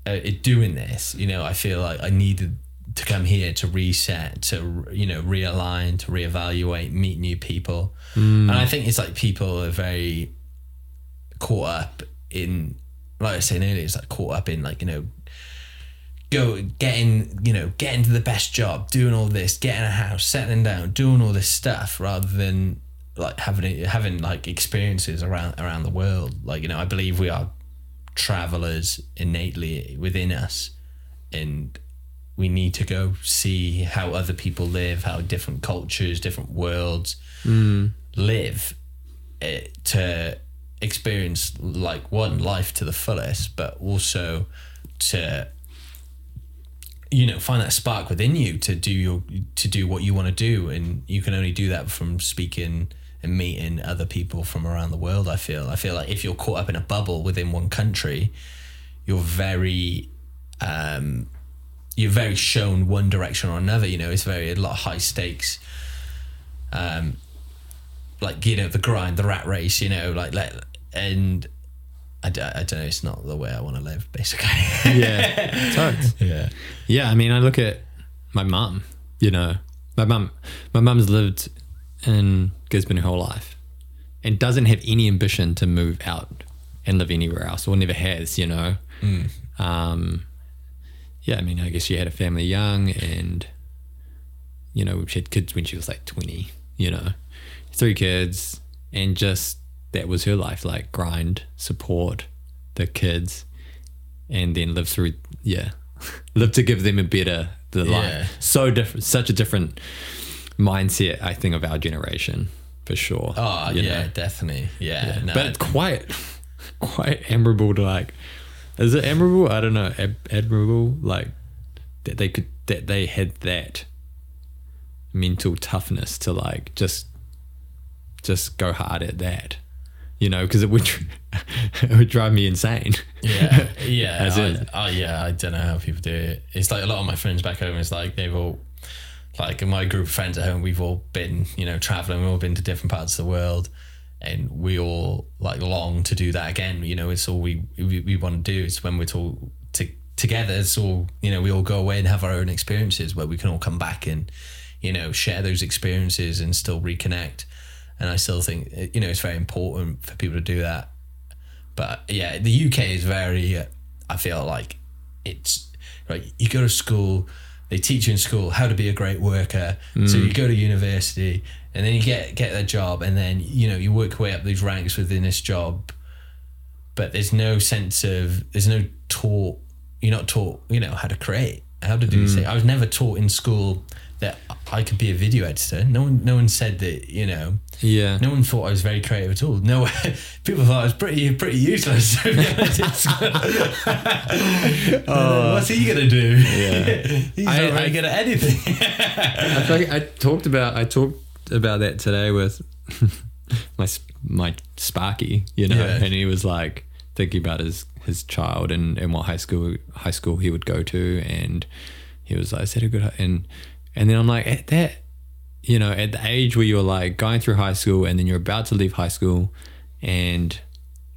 Uh, doing this, you know, I feel like I needed to come here to reset, to you know, realign, to reevaluate, meet new people, and I think it's like people are very caught up in, like I was saying earlier, it's like caught up in like you know go getting you know getting to the best job doing all this getting a house settling down doing all this stuff rather than like having having like experiences around around the world. Like you know i believe we are travelers innately within us and we need to go see how other people live how different cultures different worlds live eh, to experience like one life to the fullest but also to you know find that spark within you to do your to do what you want to do. And you can only do that from speaking and meeting other people from around the world i feel. I feel like if you're caught up in a bubble within one country you're very um you're very shown one direction or another you know it's very a lot of high stakes um like you know the grind the rat race you know like let and I, d- I don't know it's not the way i want to live basically yeah, totes. yeah Yeah, I mean, I look at my mum. You know, my mum, my mum's lived in Gisborne her whole life, and doesn't have any ambition to move out and live anywhere else, or never has. You know, um, yeah. I mean, I guess she had a family young, and you know, she had kids when she was like twenty. You know, three kids, and just that was her life. Like grind, support the kids, and then live through yeah live to give them a better the Yeah. life so different such a different mindset i think of our generation for sure oh yeah know? definitely yeah, no, but it's quite quite admirable to like is it admirable i don't know Ad- admirable like that they could that they had that mental toughness to like just just go hard at that you know because it would it would drive me insane yeah yeah As I, oh yeah i don't know how people do it it's like a lot of my friends back home it's like they've all like in my group of friends at home we've all been you know traveling we've all been to different parts of the world and we all like long to do that again you know it's all we we, we want to do it's when we're told to together. So you know, we all go away and have our own experiences where we can all come back and you know share those experiences and still reconnect. And I still think eh, you know it's very important for people to do that. But yeah, the UK is very. Uh, I feel like it's right. You go to school, they teach you in school how to be a great worker. So you mm. go to university, and then you get get a job, and then you know you work your way up these ranks within this job. But there's no sense of there's no taught. You're not taught, you know, how to create, how to do this. Mm. thing. I was never taught in school that I could be a video editor. No one, no one said that. You know, Yeah. no one thought I was very creative at all. No, people thought I was pretty pretty useless. to be honest in school. What's he gonna do? He's I- not very I- good at anything. I, think I talked about I talked about that today with my my Sparky, you know, Yeah. and he was like thinking about his his child and, and what high school high school he would go to, and he was like, "I said a good," hi-" and and then I'm like, at that, you know, at the age where you're like going through high school and then you're about to leave high school, and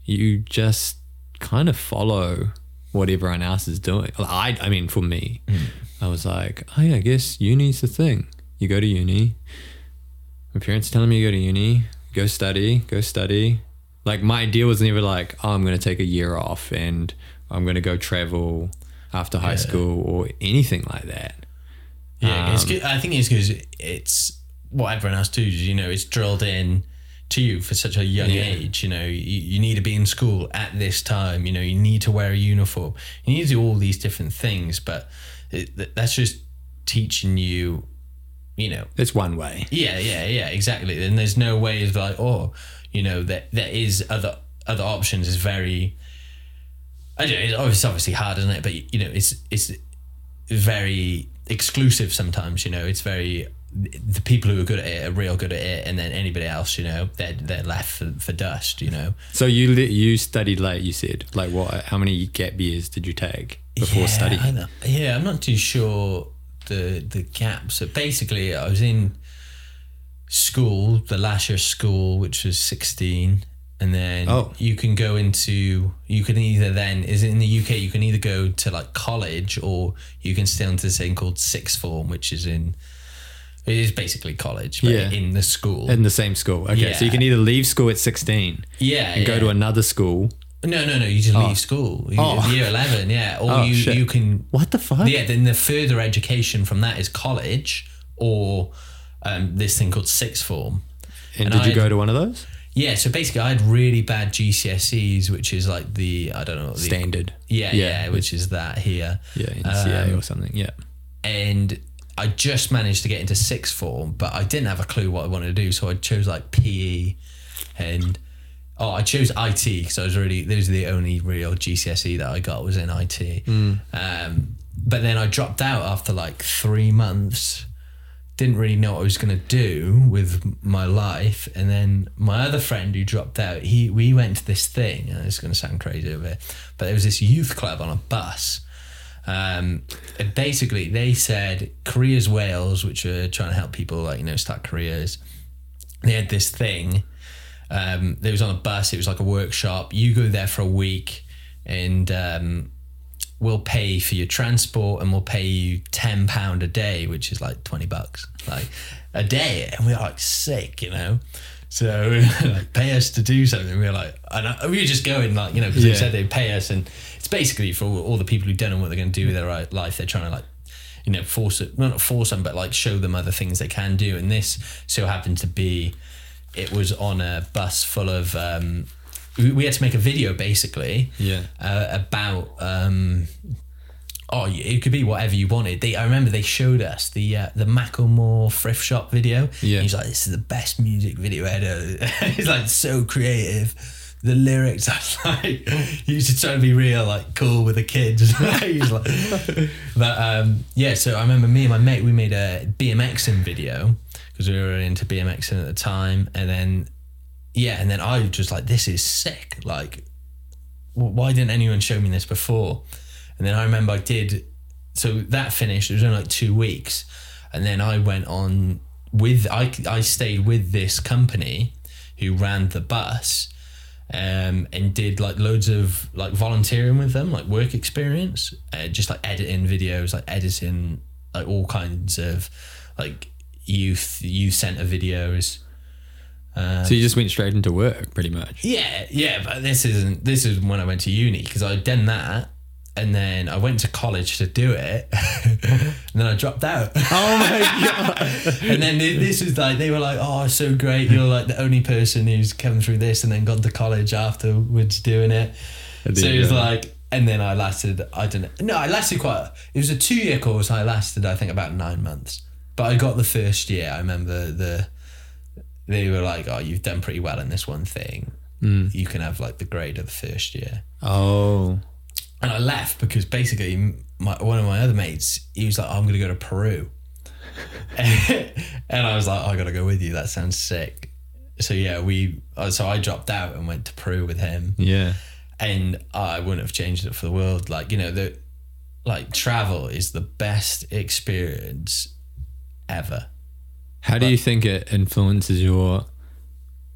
you just kind of follow what everyone else is doing. I, I mean, for me, hmm. I was like, oh yeah, I guess uni's the thing. You go to uni. My parents telling me you go to uni, go study, go study. Like my idea was never like, oh, I'm going to take a year off and I'm going to go travel after high school or anything like that. Yeah, it's um, good. I think it's because it's what everyone else does. You know, it's drilled in to you for such a young age. You know, you, you need to be in school at this time. You know, you need to wear a uniform. You need to do all these different things, but it, that's just teaching you. You know, It's one way. yeah, yeah, yeah, exactly. And there's no way of like, oh, you know, that there is other other options. Is very. I don't know. It's obviously hard, isn't it? But you know, it's it's very exclusive sometimes. You know, it's very the people who are good at it are real good at it, and then anybody else, you know, they're they're left for, for dust. You know, So you you studied late. You said like what? How many gap years did you take before yeah, studying? Yeah, I'm not too sure the the gaps. So basically, I was in school, the last year of school, which was 16. And then Oh. you can go into, you can either then, is it in the UK, you can either go to like college or you can stay into this thing called sixth form, which is in, it is basically college, but Yeah. in the school. In the same school. Okay, so you can either leave school at 16 yeah. and go yeah. to another school. No, no, no, you just leave school. You, Oh. Year 11, yeah. Or Oh, you, shit. you can What the fuck? Yeah, then the further education from that is college or um, this thing called sixth form. And, and did you go to one of those? Yeah, so basically, I had really bad GCSEs, which is like the I don't know the, Standard. Yeah, Yeah. yeah, which is that here. Yeah, NCEA Um, or something. Yeah. and I just managed to get into sixth form, but I didn't have a clue what I wanted to do, so I chose like PE, and oh, I chose IT because I was really those are the only real GCSE that I got was in IT. Um, but then I dropped out after like three months. Didn't really know what I was gonna do with my life, and then my other friend who dropped out, he we went to this thing, and it's gonna sound crazy but there was this youth club on a bus. Um, and basically, they said Careers Wales, which are trying to help people like you know start careers. They had this thing. Um, it was on a bus. It was like a workshop. You go there for a week, and um, we'll pay for your transport, and we'll pay you ten pound a day, which is like twenty bucks, like a day. And we're like sick, you know. So we like, pay us to do something. We were like, and I, we were just going like, you know, because Yeah. they said they'd pay us, and it's basically for all, all the people who don't know what they're going to do with their life. They're trying to like, you know, force it, well, not force them, but like show them other things they can do. And this so happened to be, it was on a bus full of. Um, we we had to make a video basically Yeah. uh, about um, oh it could be whatever you wanted. They I remember they showed us the uh, the Macklemore thrift shop video. Yeah. he's like this is the best music video ever. He's like so creative. The lyrics are like he should try to be real like cool with the kids. He's like but um, yeah so I remember me and my mate we made a BMXing video because we were into BMXing at the time. And then yeah and then I was just like this is sick like why didn't anyone show me this before? And then I remember I did. So that finished. It was only like two weeks, and then I went on with I I stayed with this company who ran the bus, um, and did like loads of like volunteering with them, like work experience, uh, just like editing videos, like editing like all kinds of like youth youth center videos. Um, so you just went straight into work, pretty much. Yeah, yeah, but this isn't. This is when I went to uni because I'd done that, and then I went to college to do it, and then I dropped out. Oh my god! and then they- this was like they were like, "Oh, so great! You're like the only person who's come through this and then gone to college afterwards doing it." So it was like, and then I lasted. I don't know. No, I lasted quite. It was a two year course. I lasted, I think, about nine months. But I got the first year. I remember the. They were like, "Oh, you've done pretty well in this one thing. You can have like the grade of the first year." oh, And I left because basically my, one of my other mates, he was like, I'm going to go to Peru. and I was like, I got to go with you. That sounds sick. So yeah, we, uh, so I dropped out and went to Peru with him yeah. and I wouldn't have changed it for the world. Like, you know, the, like travel is the best experience ever. How do you think it influences your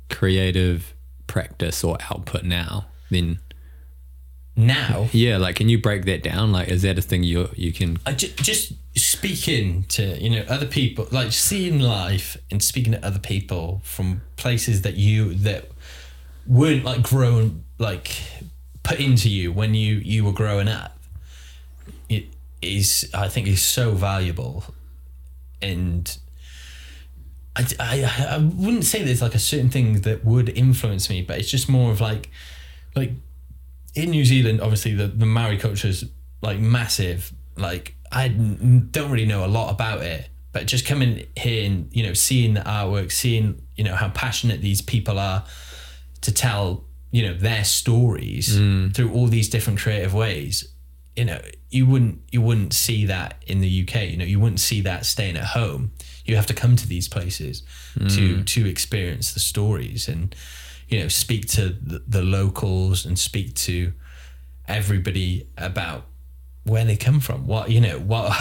creative practice or output now? Then, Now, yeah, like, can you break that down? Like, is that a thing you you can? I ju- just speaking to you know other people, like seeing life and speaking to other people from places that you that weren't like grown like put into you when you you were growing up. It is I think is so valuable, and I, I I wouldn't say there's like a certain thing that would influence me, but it's just more of like like in New Zealand, obviously the, the Maori culture is like massive. Like I don't really know a lot about it, but just coming here and you know seeing the artwork, seeing you know how passionate these people are to tell you know their stories mm. through all these different creative ways. You know, you wouldn't you wouldn't see that in the UK. You know, you wouldn't see that staying at home. You have to come to these places to hmm. to experience the stories and you know speak to the, the locals and speak to everybody about where they come from. What you know what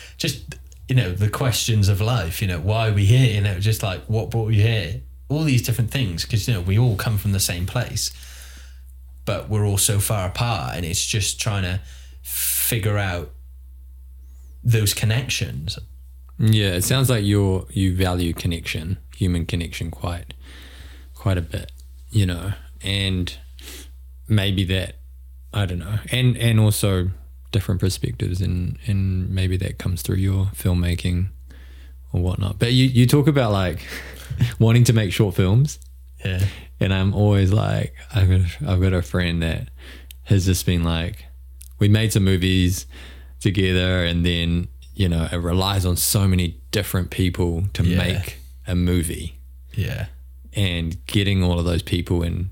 just you know the questions of life you know why are we here? You know just like what brought you here? All these different things because you know we all come from the same place but we're all so far apart and it's just trying to figure out those connections Yeah, it sounds like you're you value connection, human connection, quite quite a bit, you know, and maybe that I don't know, and and also different perspectives, and and maybe that comes through your filmmaking or whatnot. But you you talk about like wanting to make short films, yeah and I'm always like, I've got, a, I've got a friend that has just been like, we made some movies together, and then you know it relies on so many different people to Yeah. make a movie, yeah and getting all of those people in,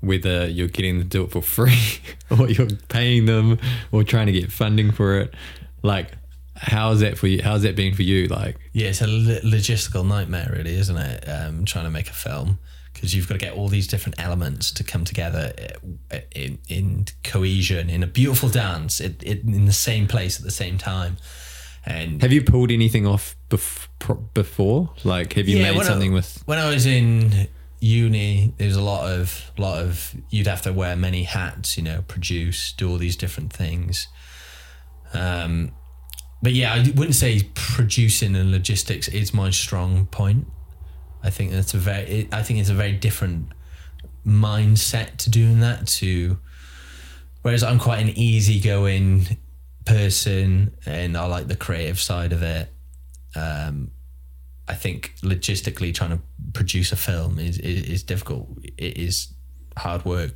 whether you're getting them to do it for free or you're paying them or trying to get funding for it, like. How's that for you? How's that been for you? Like, Yeah, it's a logistical nightmare, really, isn't it? Um, trying to make a film because you've got to get all these different elements to come together uh, in, in cohesion, in a beautiful dance, it, it, in the same place at the same time. And have you pulled anything off bef- before? Like, have you made something I, with? when I was in uni, there's a lot of lot of you'd have to wear many hats, you know, produce, do all these different things. Um, but yeah, I wouldn't say producing and logistics is my strong point. I think that's a very, I think it's a very different mindset to doing that. To whereas I'm quite an easygoing person, and I like the creative side of it. Um, I think logistically trying to produce a film is, is, is difficult. It is hard work.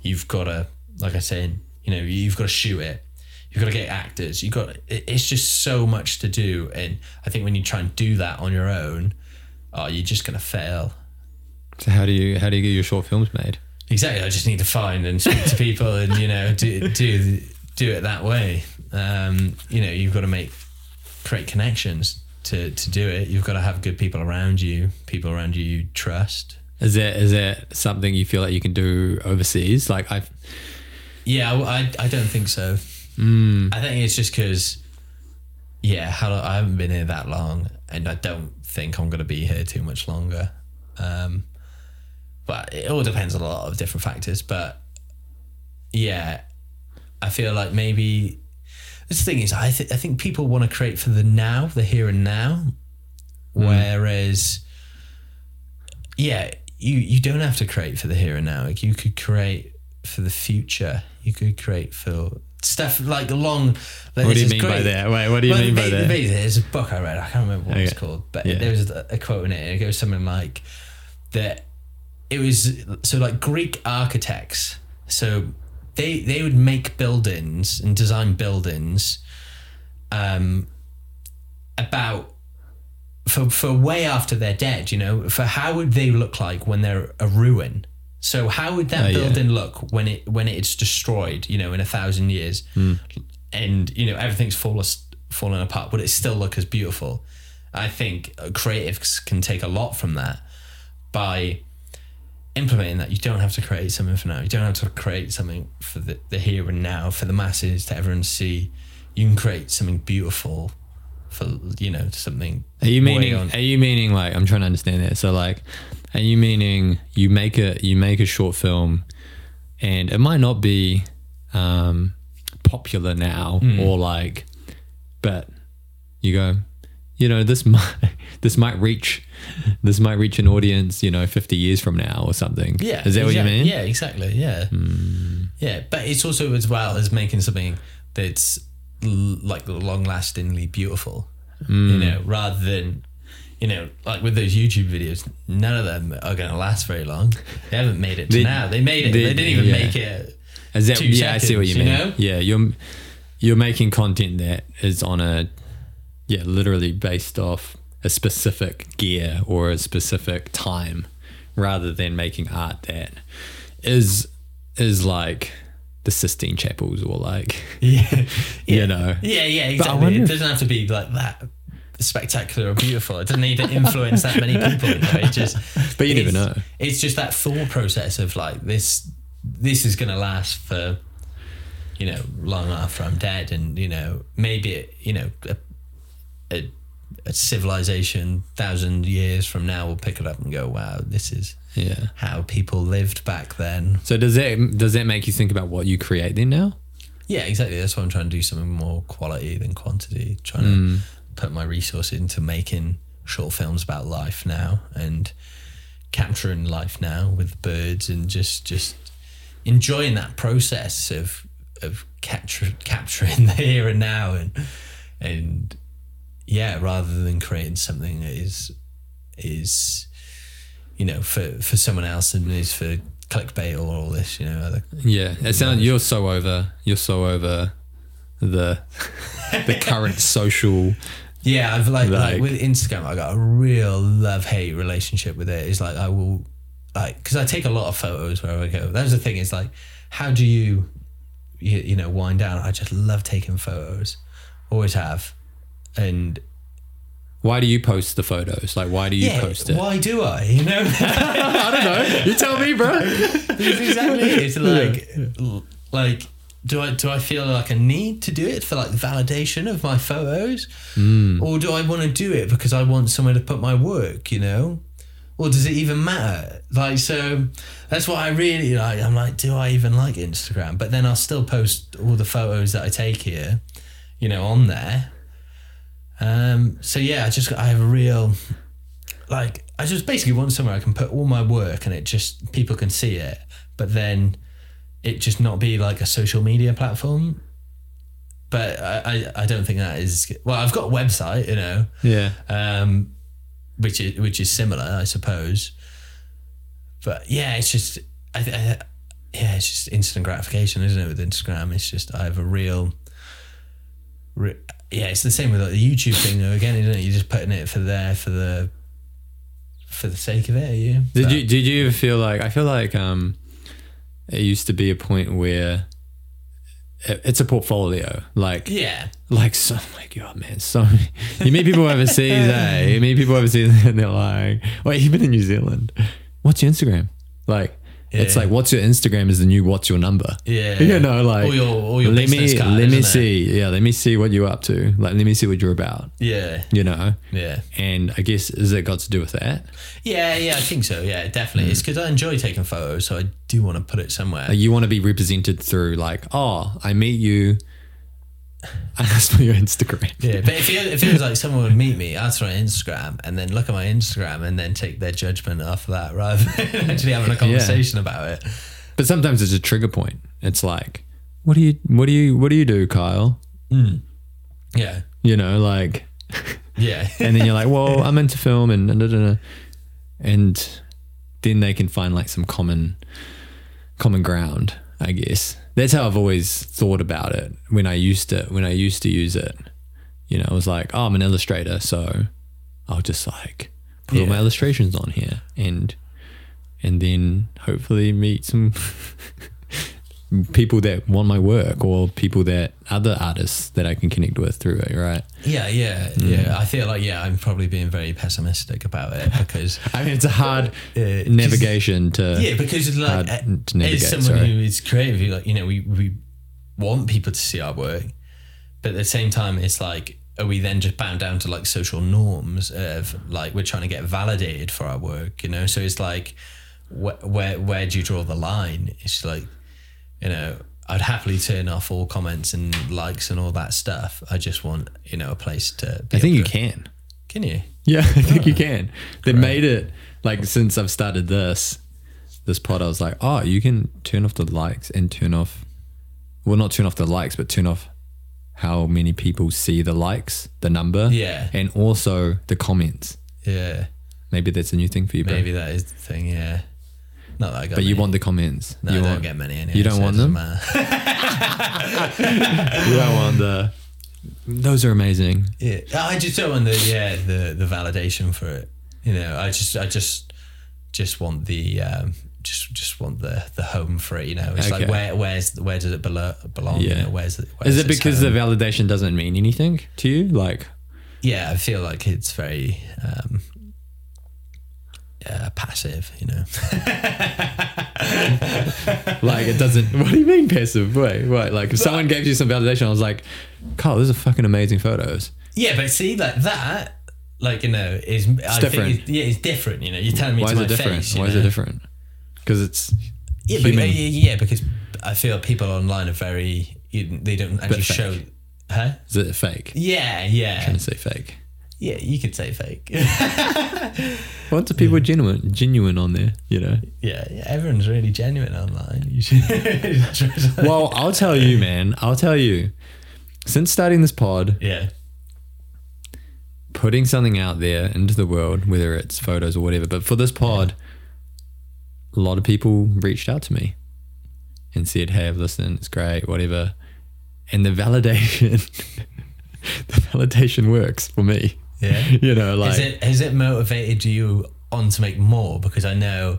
You've got to, like I said, you know, you've got to shoot it. You've got to get actors. You got. It's just so much to do, and I think when you try and do that on your own, oh, you're just gonna fail. So how do you how do you get your short films made? Exactly. I just need to find and speak to people, and you know, do do do it that way. Um, you know, you've got to make create connections to to do it. You've got to have good people around you, people around you you trust. Is that is that something you feel like you can do overseas? Like I, Yeah, I, I, I don't think so. mm, I think it's just because, yeah, how I haven't been here that long, and I don't think I'm going to be here too much longer. Um, but it all depends on a lot of different factors. But yeah, I feel like maybe this thing is I th- I think people want to create for the now, the here and now, mm. whereas yeah, you you don't have to create for the here and now. Like you could create for the future. You could create for stuff like the long. Like What do you mean by that? Wait, what do you Well, mean by that? There's a book I read. I can't remember what it's Okay. called, but Yeah. there was a, a quote in it, and it goes something like that. It was so like Greek architects. So they they would make buildings and design buildings, um, about for for way after they're dead. You know, for how would they look like when they're a ruin? So how would that Oh, yeah. building look when it when it's destroyed? You know, in a thousand years, Hmm. and you know everything's fallen fallen apart. Would it still look as beautiful? I think creatives can take a lot from that by implementing that. You don't have to create something for now. You don't have to create something for the, the here and now for the masses to everyone see. You can create something beautiful for you know something. Are you meaning? on- Are you meaning like I'm trying to understand that? So like, are you meaning you make a you make a short film, and it might not be um, popular now Hmm. or like, but you go, you know, this might this might reach this might reach an audience, you know, 50 years from now or something. Yeah, is that what you mean? Yeah, exactly. Yeah, hmm. yeah. But it's also as well as making something that's l- like long-lastingly beautiful. You hmm. know, rather than you know, like with those YouTube videos, none of them are going to last very long. They haven't made it to They- now. They made it. they- They, didn't even yeah. make it. Is that yeah? I see what you seconds, mean. know? Yeah, you're you're making content that is on a yeah, literally based off a specific gear or a specific time, rather than making art that is is like the Sistine Chapels or like Yeah, you know. yeah, yeah. Exactly. It doesn't have to be like that spectacular or beautiful. It doesn't need to influence that many people. You know? It just. But you never know. It's just that thought process of like this. This is going to last for, you know, long after I'm dead, and you know, maybe it, you know, a, a, a civilization thousand years from now will pick it up and go, "Wow, this is Yeah. how people lived back then." So does it does that make you think about what you create then now? Yeah, exactly. That's why I'm trying to do something more quality than quantity. Trying Mm. to put my resource into making short films about life now and capturing life now with birds and just just enjoying that process of of capture, capturing the here and now and and yeah, rather than creating something that is is you know for for someone else and is for clickbait or all this, you know, other Yeah, it sounds you're so over you're so over the the current social Yeah, I've like, like Like- with Instagram, I got a real love hate relationship with it. It's like I will like because I take a lot of photos wherever I go. That's the thing. Is like, how do you, you, you know, wind down? I just love taking photos, always have, and Why do you post the photos? Like, why do you yeah, post it? why do I? You know, I don't know. You tell me, bro. Exactly. it. It's like, l- like, do I do I feel like a need to do it for like validation of my photos, hmm. or do I want to do it because I want somewhere to put my work? You know, or does it even matter? Like, so that's what I really like. I'm like, do I even like Instagram? But then I'll still post all the photos that I take here, you know, on there. Um. So yeah, I just I have a real like I just basically want somewhere I can put all my work and it just people can see it, but then it just not be like a social media platform. But I, I, I don't think that is well. I've got a website, you know, Yeah. um, which is which is similar, I suppose. But yeah, it's just I, I yeah, it's just instant gratification, isn't it? With Instagram, it's just I have a real, re, yeah, it's the same with like the YouTube thing though. Again, isn't it? You're just putting it for there for the for the sake of it. Are you? Did But- you did you ever feel like I feel like um, it used to be a point where it- it's a portfolio, like Yeah, like so. Oh my god, man! So many, you meet people overseas, eh? You meet people overseas, and they're like, "Wait, you've been in New Zealand? What's your Instagram?" Like, It's like what's your Instagram is the new what's your number. Yeah. You know, like Or your- or your let me card, let me isn't it? see. Yeah, let me see what you're up to. Like let me see what you're about. Yeah. You know? Yeah. And I guess is it got to do with that? Yeah, yeah, I think so. Yeah, definitely. It's because hmm. I enjoy taking photos, so I do want to put it somewhere. Like you want to be represented through like, oh, I meet you. I asked for your Instagram. Yeah, but it feels, it feels like someone would meet me, ask for my Instagram, and then look at my Instagram and then take their judgment off of that rather than actually having a conversation about it. But sometimes it's a trigger point. It's like, what do you what do you what do you do, Kyle? Hmm. Yeah, You know, like yeah, and then you're like, well, I'm into film and da, da. and then they can find like some common common ground, I guess. That's how I've always thought about it when I used to when I used to use it. You know, I was like, oh, I'm an illustrator, so I'll just like put all my illustrations on here and and then hopefully meet some people that want my work or people that other artists that I can connect with through it, right? yeah, yeah, yeah. I feel like yeah, I'm probably being very pessimistic about it because I mean, it's a hard Uh, navigation to. yeah, because like uh, to navigate, as someone sorry. who is creative, you like you know we we want people to see our work, but at the same time, it's like are we then just bound down to like social norms of like we're trying to get validated for our work, you know? So it's like wh- where where do you draw the line? It's like you know. I'd happily turn off all comments and likes and all that stuff. I just want, you know, a place to. Be I think you to- can. Can you? Yeah, I think you oh. can. They made it like since I've started this this pod. I was like, oh, you can turn off the likes and turn off. Well, not turn off the likes, but turn off how many people see the likes, the number, Yeah. and also the comments. Yeah. Maybe that's a new thing for you, bro. Maybe that is the thing. Yeah. Not that I got. But you want the comments. No, you I don't want, get many anyway. You don't so want them? You don't want the. Those are amazing. Yeah, I just don't want the yeah the the validation for it. You know, I just I just just want the um, just just want the the home for it. You know, it's Okay. like where where's where does it belo- belong? You Yeah. know, where's? Where's Is it because home? the validation doesn't mean anything to you? Like, yeah, I feel like it's very um, yeah, passive. You know, like it doesn't. What do you mean passive? Wait, what? Like if someone gave you some validation, I was like, Kyle, those are fucking amazing photos. yeah, but see like that. Like you know, is I different. think it's, yeah, it's different. You know, you're telling me Why to is my it different? face. Why is it know? different? Because it's Yeah, but, uh, yeah, yeah, because I feel people online are very you- they don't actually show. Huh? is it fake? Yeah, yeah, I'm trying to say fake. Yeah. You could say fake. Lots of people are genuine, genuine on there. You know. yeah, yeah. Everyone's really genuine online. You should. Well, I'll tell you, man. I'll tell you. Since starting this pod, yeah, putting something out there into the world, whether it's photos or whatever, but for this pod, a lot of people reached out to me and said, "Hey, I've listened. It's great. Whatever." And the validation, the validation works for me. Yeah. You know, like Has it has it motivated you on to make more? Because I know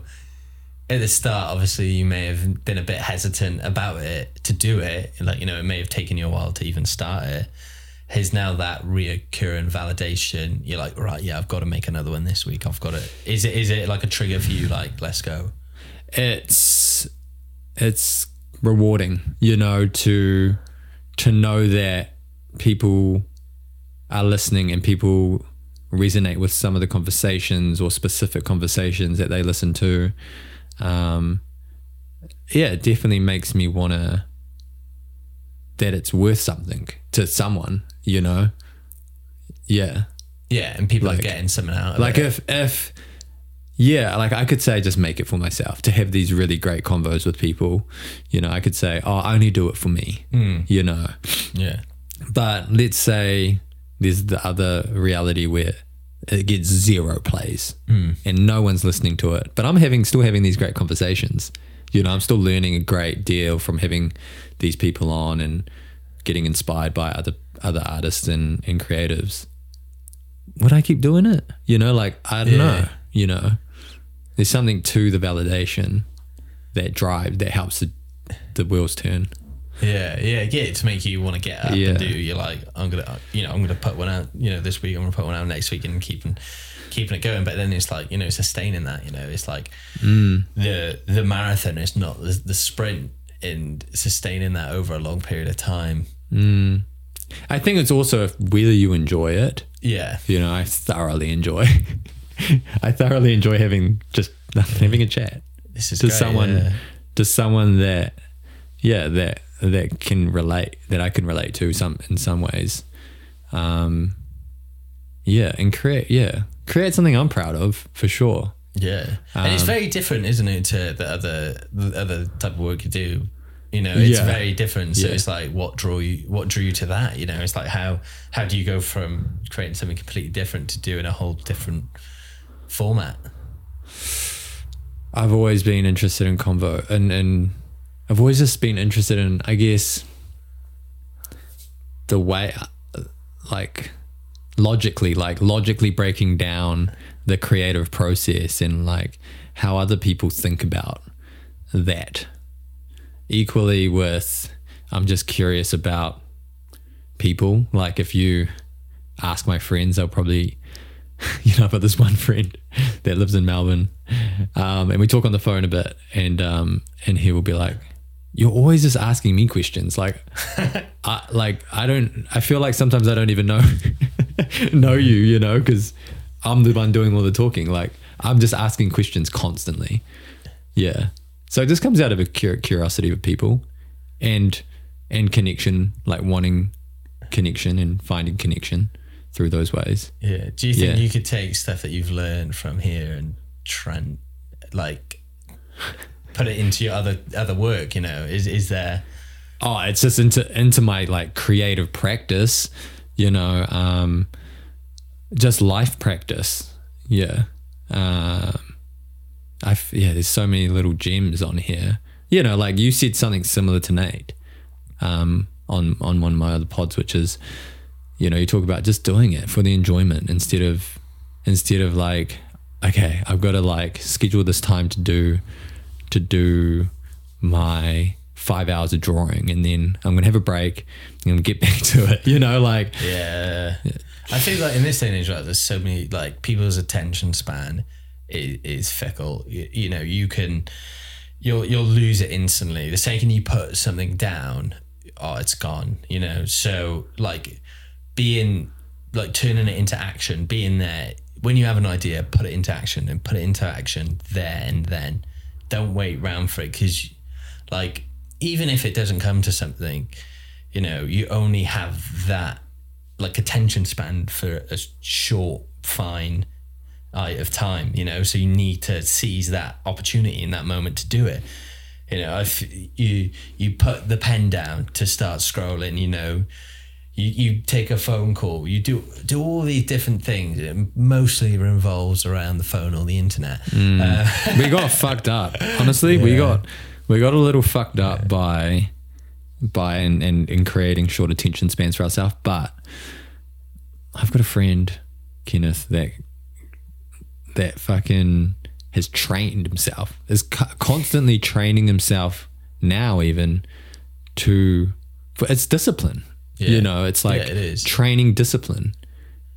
at the start, obviously, you may have been a bit hesitant about it to do it. Like you know, it may have taken you a while to even start it. Has now that reoccurring validation? You're like, right, yeah, I've got to make another one this week. I've got to. Is it is it like a trigger for you? Like, let's go. it's it's rewarding, you know, to to know that people are listening and people resonate with some of the conversations or specific conversations that they listen to. Um, yeah, it definitely makes me want to that it's worth something to someone, you know. Yeah. Yeah, and people Like- are getting something out of Like it. if if yeah, like I could say just make it for myself to have these really great convos with people. You know, I could say, oh, I only do it for me. You know, yeah, but let's say there's the other reality where it gets zero plays hmm. and no one's listening to it. But I'm having still having these great conversations. You know, I'm still learning a great deal from having these people on and getting inspired by other other artists and, and creatives. Would I keep doing it? You know, like I don't Yeah. know. You know, there's something to the validation that drive that helps the, the wheels turn. Yeah, yeah, yeah. To make you want to get up Yeah. and do. You're like, I'm gonna, you know, I'm gonna put one out. You know, this week I'm gonna put one out next week and keeping keeping it going. But then it's like, you know, sustaining that. You know, it's like mm. the the marathon is not the, the sprint and sustaining that over a long period of time. Mm. I think it's also whether you enjoy it. Yeah, You know, I thoroughly enjoy. I thoroughly enjoy having just having a chat this is to great, someone yeah. to someone that yeah that that can relate that I can relate to some in some ways. Um, yeah, and create yeah create something I'm proud of for sure. Yeah, and it's Um, very different, isn't it, to the other the other type of work you do. You know, it's Yeah. very different. So Yeah. it's like, what drew you? What drew you to that? You know, it's like how how do you go from creating something completely different to doing a whole different format? I've always been interested in convo and and I've always just been interested in I guess the way like logically like logically breaking down the creative process and like how other people think about that. Equally with I'm just curious about people. Like if you ask my friends they'll probably you know, I've got this one friend that lives in Melbourne, um, and we talk on the phone a bit, and um, and he will be like, "You're always just asking me questions, like, I, like I don't. I feel like sometimes I don't even know know you, you know, because I'm the one doing all the talking. Like I'm just asking questions constantly. Yeah. So it just comes out of a curiosity of people, and and connection, like wanting connection and finding connection through those ways. Yeah. Do you think Yeah. you could take stuff that you've learned from here and try and like put it into your other other work? You know, is is there? oh it's just into into my like creative practice you know um just life practice yeah um i yeah there's so many little gems on here you know like you said something similar to nate um on on one of my other pods which is you know you talk about just doing it for the enjoyment instead of instead of like okay i've got to like schedule this time to do to do my five hours of drawing and then i'm gonna have a break and get back to it you know like Yeah. I feel like in this day and age, like, there's so many like people's attention span is, is fickle. You, you know, you can you'll you'll lose it instantly. The second you put something down, oh, it's gone. You know, so like being like turning it into action, being there when you have an idea, put it into action and put it into action there and then. Don't wait round for it because, like, even if it doesn't come to something, you know, you only have that like attention span for a short, fine eye of time, you know, so you need to seize that opportunity in that moment to do it. You know, if you you put the pen down to start scrolling, you know, you, you take a phone call, you do do all these different things. It mostly revolves around the phone or the internet. Uh, we got fucked up. Honestly we got we got a little fucked up by by and and in creating short attention spans for ourselves but i've got a friend kenneth that that fucking has trained himself is co- constantly training himself now even to for it's discipline Yeah. you know it's like Yeah, it is. training discipline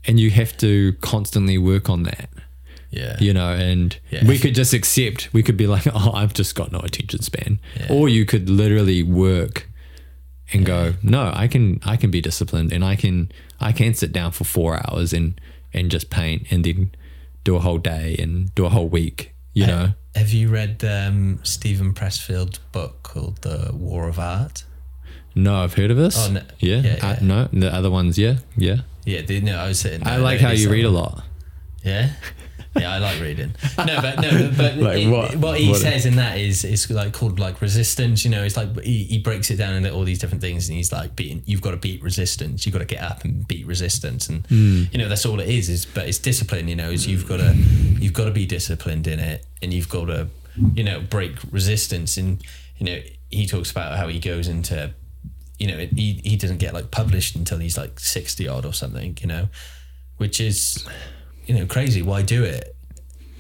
and you have to constantly work on that yeah. you know, and Yeah. we could just accept, we could be like, oh, I've just got no attention span. Yeah. Or you could literally work and go, no, I can, I can be disciplined and I can, I can sit down for four hours and, and just paint and then do a whole day and do a whole week, you know? Have you read um, Steven Pressfield's book called The War of Art? No, I've heard of this. Oh, no. Yeah. Yeah, Uh, no, the other ones. Yeah. Yeah. Yeah, the, no, I was sitting. I like how you read a lot. Yeah, yeah, I like reading. No, but no, but Like it- what? what? he What- says in that is it's like called like resistance. You know, it's like he, he breaks it down into all these different things, and he's like, beating, you've got to beat resistance. You've got to get up and beat resistance, and Hmm. you know that's all it is. Is but it's discipline. You know, is you've got to you've got to be disciplined in it, and you've got to you know break resistance. And you know, he talks about how he goes into you know he he doesn't get like published until he's like sixty odd or something. You know, which is you know crazy. Why do it?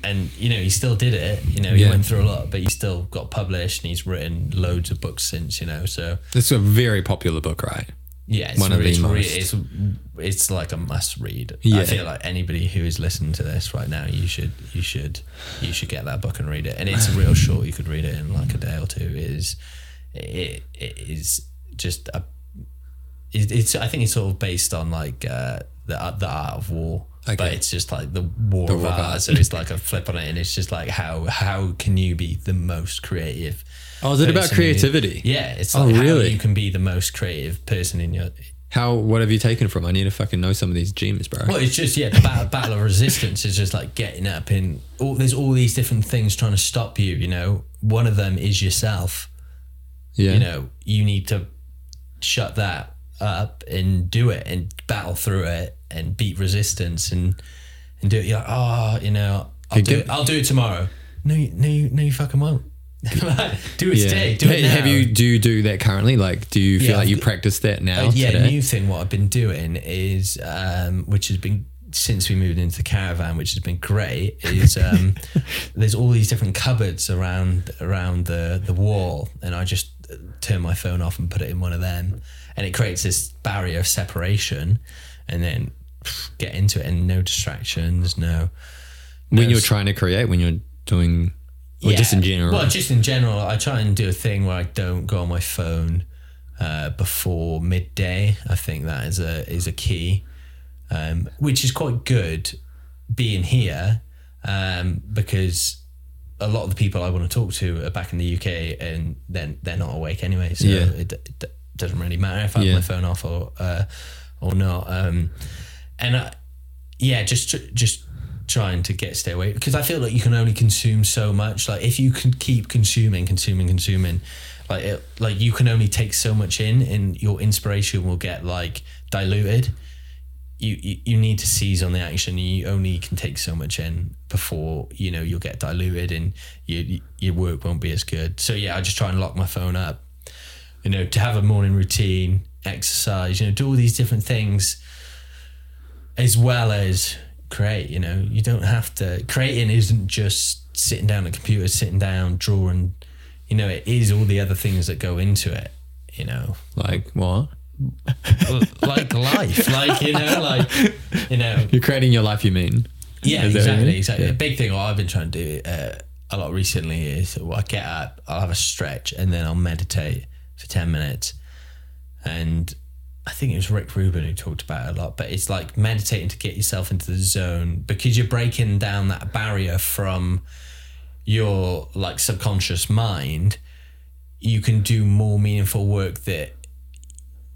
and you know he still did it. You know he Yeah. went through a lot, but he still got published and he's written loads of books since. You know, so It's a very popular book, right? yeah, it's One of the it's, most. it's it's like a must read. Yeah. I feel like anybody who is listening to this right now, you should you should you should get that book and read it. And it's real short. You could read it in like a day or two. It is it, it is just a it, it's I think it's sort of based on like uh, the art- the art of war. But it's just like the war The of war art. art. So it's like a flip on it, and it's just like how how can you be the most creative? Oh, is it about person in your- creativity? Yeah, it's Oh, like how really? you can be the most creative person in your How? What have you taken from? I need to fucking know some of these gems, bro. Well, it's just yeah, the battle, battle of resistance is just like getting up in all. There's all these different things trying to stop you. You know, one of them is yourself. yeah. You know, you need to shut that up and do it and battle through it and beat resistance and and do it. You're like, oh, you know, I'll do give- it. I'll do it tomorrow. No, you, no, you, no, you fucking won't. Like, do it yeah. today. Do it now. have you? Do you do that currently? Like, do you feel Yeah, like you practice that now Uh, yeah, today? new thing what I've been doing is, um, which has been since we moved into the caravan, which has been great, is um, there's all these different cupboards around around the the wall, and I just turn my phone off and put it in one of them, and it creates this barrier of separation, and then get into it, and no distractions, no. when you're trying to create, when you're doing, or just in general. Well, just in general, I try and do a thing where I don't go on my phone uh, before midday. I think that is a is a key, um, which is quite good being here um, because a lot of the people I want to talk to are back in the UK and then they're not awake anyway. So Yeah. it, it doesn't really matter if I have Yeah. my phone off or uh, or not. Um, and I, yeah, just just trying to get stay away because I feel like you can only consume so much. Like if you can keep consuming, consuming, consuming, like it, like you can only take so much in, and your inspiration will get like diluted. You, you need to seize on the action. You only can take so much in before you know you'll get diluted and you, your work won't be as good. So yeah, I just try and lock my phone up. You know, to have a morning routine, exercise. You know, do all these different things as well as create. You know, you don't have to. Creating isn't just sitting down at a computer, sitting down, drawing. You know, it is all the other things that go into it. You know, like what? Like life, like you know, like you know, You're creating your life. You mean? yeah, Is that what you exactly, exactly. Yeah. A big thing what I've been trying to do uh, a lot recently is I get up, I'll have a stretch, and then I'll meditate for ten minutes. And I think it was Rick Rubin who talked about it a lot, but it's like meditating to get yourself into the zone because you're breaking down that barrier from your like subconscious mind. You can do more meaningful work that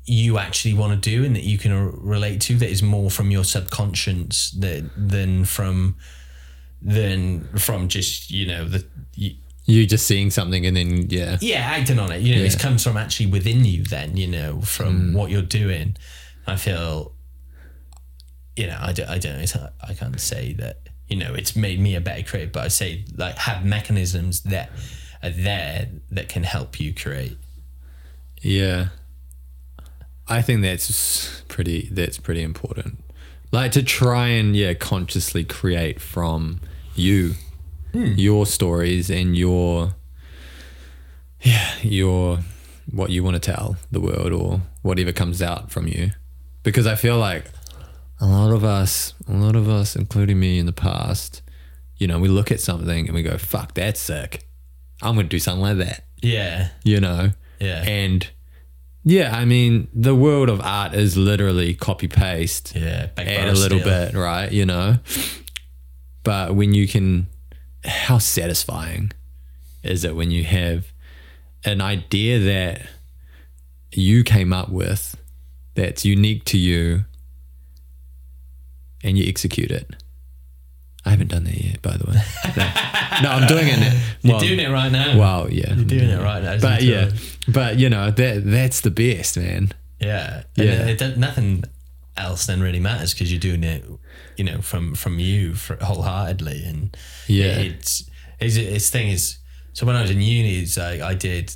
you actually want to do and that you can relate to that is more from your subconscious that, than from than from just you know the you, You just seeing something and then yeah. yeah acting on it. You know it comes from actually within you then you know from mm. what you're doing. I feel you know i don't i don't i can't say that you know it's made me a better creator but i say like have mechanisms that are there that can help you create. Yeah. I think that's pretty that's pretty important. Like to try and yeah, consciously create from you hmm. your stories and your yeah, your what you want to tell the world or whatever comes out from you. Because I feel like a lot of us, a lot of us, including me in the past, you know, we look at something and we go, fuck, that's sick. I'm going to do something like that, yeah you know? yeah And yeah, I mean, the world of art is literally copy paste, yeah add a little bit, right? You know, but when you can, how satisfying is it when you have an idea that you came up with that's unique to you and you execute it? I haven't done that yet, by the way. No, no I'm doing it. Now. you're doing it right now Well, yeah, you're doing it right now but yeah, but you know that that's the best, man. Yeah, and Yeah. It, it, nothing else then really matters because you're doing it, you know, from from you for, wholeheartedly, and Yeah. it's it's its thing is. So when I was in uni, it's like I did,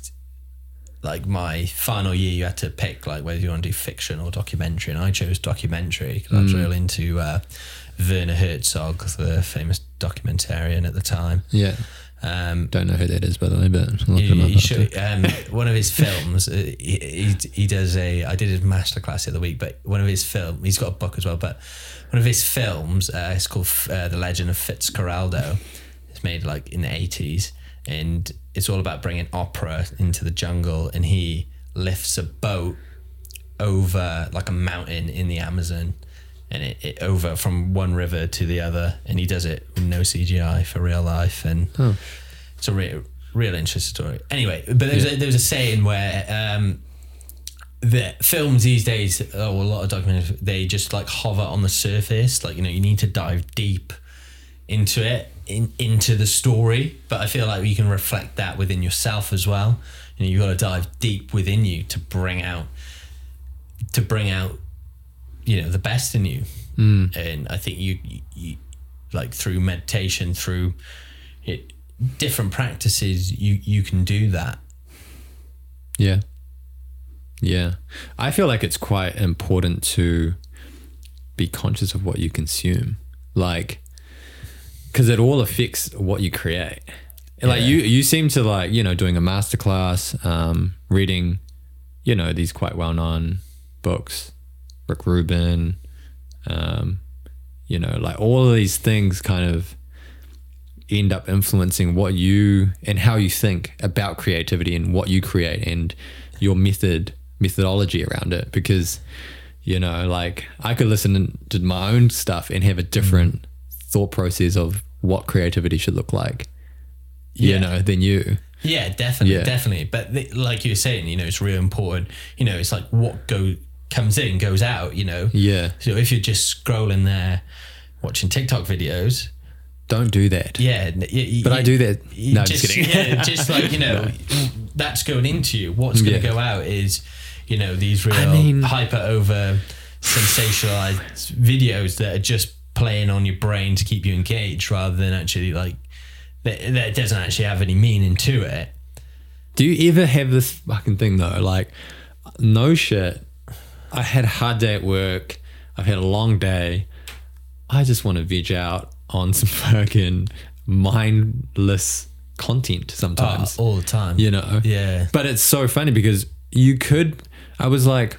like my final year, you had to pick like whether you want to do fiction or documentary, and I chose documentary because I was Mm. real into uh, Werner Herzog, the famous documentarian at the time. Yeah. Um, Don't know who that is, by the way, but look you, him up you should, um, one of his films, uh, he, he, he does a, I did his masterclass the other week, but one of his film, he's got a book as well, but one of his films, uh, it's called uh, The Legend of Fitzcarraldo. It's made like in the 80s and it's all about bringing opera into the jungle and he lifts a boat over like a mountain in the Amazon and it, it over from one river to the other and he does it with no CGI for real life and Oh. it's a real, real interesting story. Anyway, but there's a, there's a saying where um, the films these days, oh, a lot of documentaries, they just like hover on the surface. Like you know, you need to dive deep into it, in, into the story. But I feel like you can reflect that within yourself as well. You know, you got to dive deep within you to bring out, to bring out, you know, the best in you. Mm. And I think you, you, like through meditation, through it, different practices, you you can do that. Yeah. Yeah. I feel like it's quite important to be conscious of what you consume. Like, because it all affects what you create. And Like Yeah. you, you seem to like, you know, doing a masterclass, um, reading, you know, these quite well known books, Rick Rubin, um, you know, like all of these things kind of end up influencing what you and how you think about creativity and what you create and your method methodology around it because you know like i could listen to my own stuff and have a different thought process of what creativity should look like you Yeah. know than you Yeah, definitely, Yeah. definitely. But the, like you're saying, you know, it's real important. You know, it's like what go comes in goes out. You know. yeah So if you're just scrolling there, watching TikTok videos, don't do that yeah. n- y- y- but i do that no just, just kidding yeah, just like you know, that's going into you. What's going to Yeah. go out is, you know, these real I mean- hyper over sensationalized videos that are just playing on your brain to keep you engaged, rather than actually like that, that doesn't actually have any meaning to it. Do you ever have this fucking thing though? Like, no shit. I had a hard day at work. I've had a long day. I just want to veg out on some fucking mindless content sometimes. Uh, all the time. you know? Yeah. But it's so funny because you could. I was like,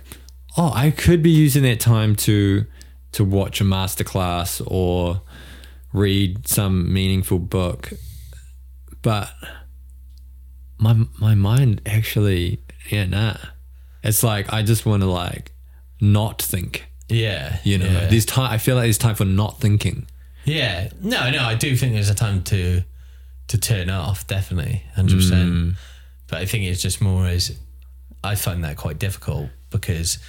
oh, I could be using that time to to watch a masterclass or read some meaningful book, but my my mind actually, yeah, nah. It's like I just want to like not think. Yeah. You know, Yeah. there's time. I feel like there's time for not thinking. yeah. No, no, I do think there's a time to to turn off, definitely. Hundred Mm. But I think it's just more as I find that quite difficult because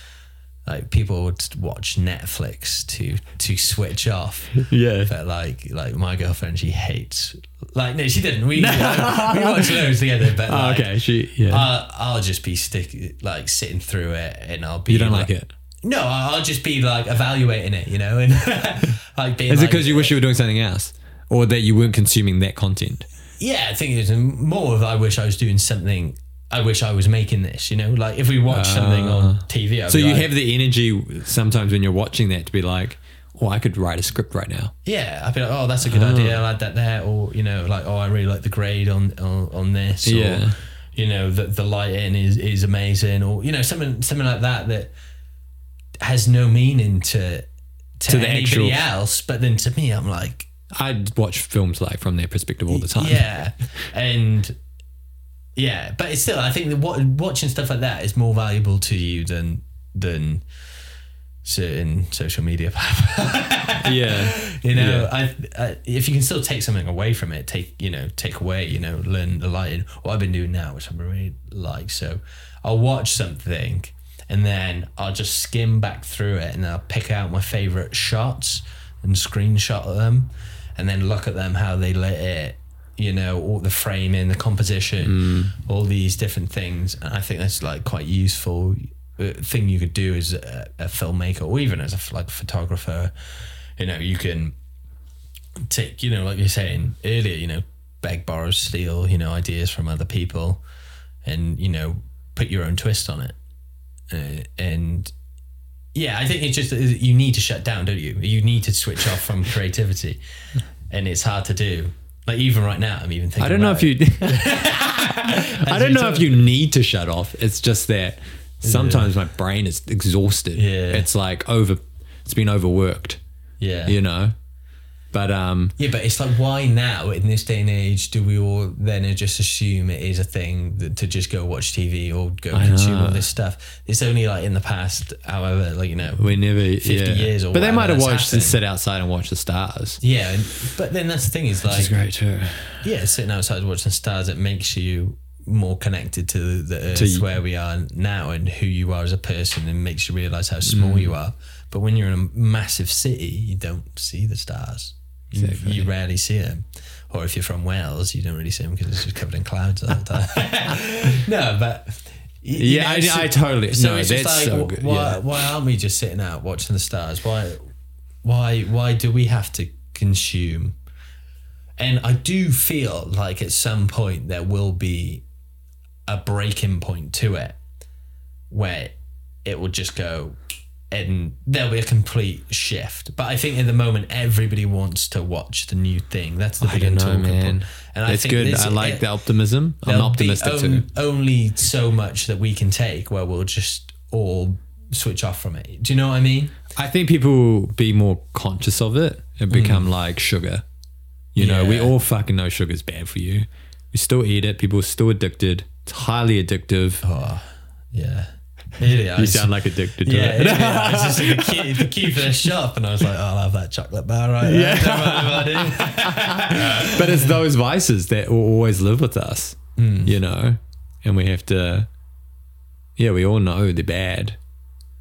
like people would watch Netflix to to switch off. Yeah. But like like my girlfriend, she hates like no, she didn't. We we watch loads together, but Oh, okay. She. Yeah. I'll, I'll just be stick like sitting through it, and I'll be. you don't like it. No, I'll just be like evaluating it, you know, and like being. Is it like, because you wish you were doing something else, or that you weren't consuming that content? Yeah, I think it's more of I wish I was doing something. I wish I was making this, you know, like if we watch something on TV. I'd Uh, So you like, have the energy sometimes when you're watching that to be like, oh, I could write a script right now. yeah, I'd be like, oh, that's a good idea. I'll add that there, or you know, like, oh, I really like the grade on on, on this, or you know, the the lighting is is amazing, or you know, something something like that that has no meaning to to, To the anybody actual- else, but then to me, I'm like, I watch films like from their perspective all the time. Yeah, and yeah, but it's still. I think that what, watching stuff like that is more valuable to you than than certain social media yeah, you know, Yeah. I, I if you can still take something away from it, take you know, take away, you know, learn the lighting. What I've been doing now, which I really like, so I'll watch something. And then I'll just skim back through it and I'll pick out my favorite shots and screenshot them and then look at them, how they lit it, you know, all the framing, the composition, all these different things. And I think that's like quite useful uh, thing you could do as a, a filmmaker or even as a like photographer. You know, you can take, you know, like you're saying earlier, you know, beg, borrow, steal, you know, ideas from other people and, you know, put your own twist on it. Uh, and yeah, I think it's just you need to shut down, don't you? You need to switch off from creativity. and it's hard to do. Like even right now, I'm even thinking. I don't know if you. I don't know if you need to shut off. It's just that sometimes my brain is exhausted. Yeah. It's like over. It's been overworked. Yeah. You know. But um, Yeah, but it's like, why now in this day and age do we all then just assume it is a thing that, to just go watch TV or go I consume know. all this stuff? It's only like in the past, however, like you know, we never 50 yeah. years or But they might have watched and sit outside and watch the stars. yeah. And, but then that's the thing is like, great too. yeah, sitting outside watching stars, it makes you more connected to the earth To where we are now and who you are as a person and makes you realize how small Mm. you are. But when you're in a massive city, you don't see the stars. You, Exactly. you rarely see them. Or if you're from Wales, you don't really see them because it's just covered in clouds all the time. no, but. you Yeah, know, I, so- I totally. so no, it's just like, so good. why, yeah. why aren't we just sitting out watching the stars? Why, why, why do we have to consume? And I do feel like at some point there will be a breaking point to it, where it will just go, and there'll be a complete shift. But I think at the moment everybody wants to watch the new thing. That's the I big don't know, man. And I That's good. this- I like it- the optimism. I'm optimistic too. Only so much that we can take where we'll just all switch off from it. Do you know what I mean? I think people will be more conscious of it and become like sugar. You know, we Mm. All fucking know sugar's bad for you. We still eat it. People are still addicted. It's highly addictive. Oh, yeah. I you sound like addicted to Yeah, it. yeah, I was just in the queue, the queue for the shop, and I was like, oh, I'll have that chocolate bar right there. Yeah. but it's those vices that will always live with us, Hmm. you know, and we have to. Yeah, we all know they're bad.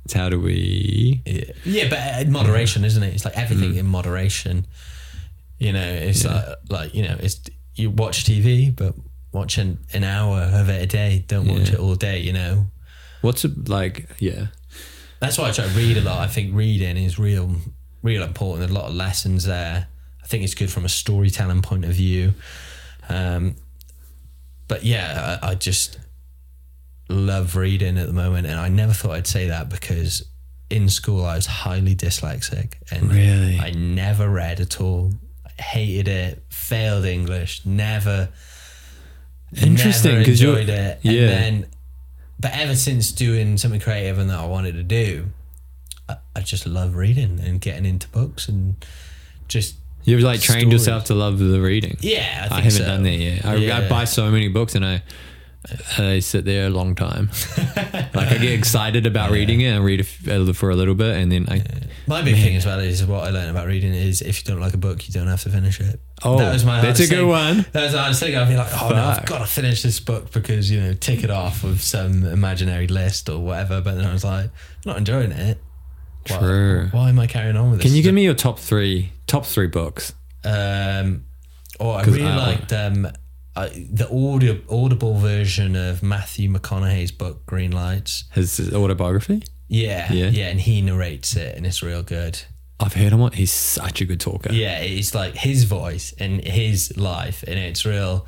It's how do we? yeah. yeah, but in moderation, isn't it? It's like everything Mm. in moderation. You know, it's like, like you know, it's you watch TV, but watch an, an hour of it a day. Don't watch Yeah. it all day. You know, What's it like? Yeah, That's why I try to read a lot. I think reading is real, real important. There's a lot of lessons there. I think it's good from a storytelling point of view. Um, but yeah, I, I just love reading at the moment, and I never thought I'd say that because in school I was highly dyslexic, and Really? I never read at all. I hated it. Failed English. Never. Interesting, never 'cause you're- enjoyed it. yeah. And then, but ever since doing something creative and that I wanted to do, I, I just love reading and getting into books and just you've like trained Stories. yourself to love the reading. yeah. I, think I haven't so. done that yet. I, I buy so many books and I I sit there a long time. like I get excited about reading it and read it for a little bit and then I My big thing as well is what I learned about reading is if you don't like a book, you don't have to finish it. Oh, that was my. that's a good thing. one. That was the hardest thing. I'd be like, oh no, I've got to finish this book because you know, tick it off of some imaginary list or whatever. But then I was like, I'm not enjoying it. Why, True. Why am I carrying on with this? Can you give me your top three top three books? Um, oh, I really I- liked um, I, the audio audible version of Matthew McConaughey's book Green Lights. His autobiography? Yeah, Yeah. yeah, and he narrates it, and it's real good. I've heard him. on- He's such a good talker. Yeah, it's like his voice and his life, and it's real.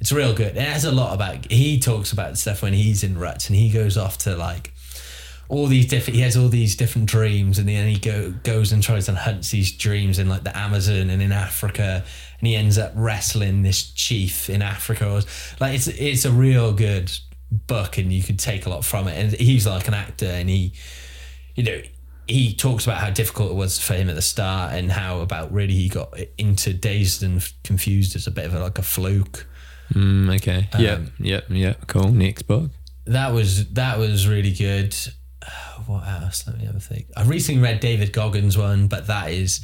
It's real good. It has a lot about. He talks about stuff when he's in ruts, and he goes off to like all these different. He has all these different dreams, and then he go goes and tries and hunts these dreams in like the Amazon and in Africa, and he ends up wrestling this chief in Africa. Or, like it's it's a real good book, and you could take a lot from it. And he's like an actor, and he you know, he talks about how difficult it was for him at the start and how about really he got into dazed and confused as a bit of a, like a fluke. Mm, okay. Um, Yep. Yep. Cool. Next book. That was that was really good. Uh, What else? Let me have a think. I recently read David Goggins one, but that is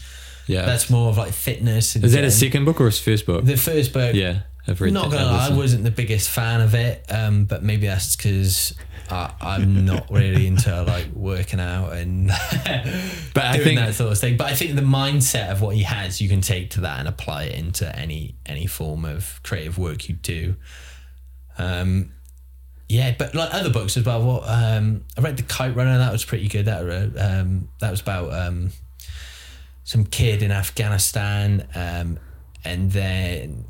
Yeah. that's more of like fitness. And Is that a second book or his first book? The first book. yeah. I've read Not gonna lie, I wasn't the biggest fan of it, um, but maybe that's because I'm not really into like working out and But I doing think that sort of thing. But I think the mindset of what he has, you can take to that and apply it into any any form of creative work you do. Um, yeah, but like other books as well. What um, I read, The Kite Runner, that was pretty good. That um, that was about um, some kid in Afghanistan, um, and then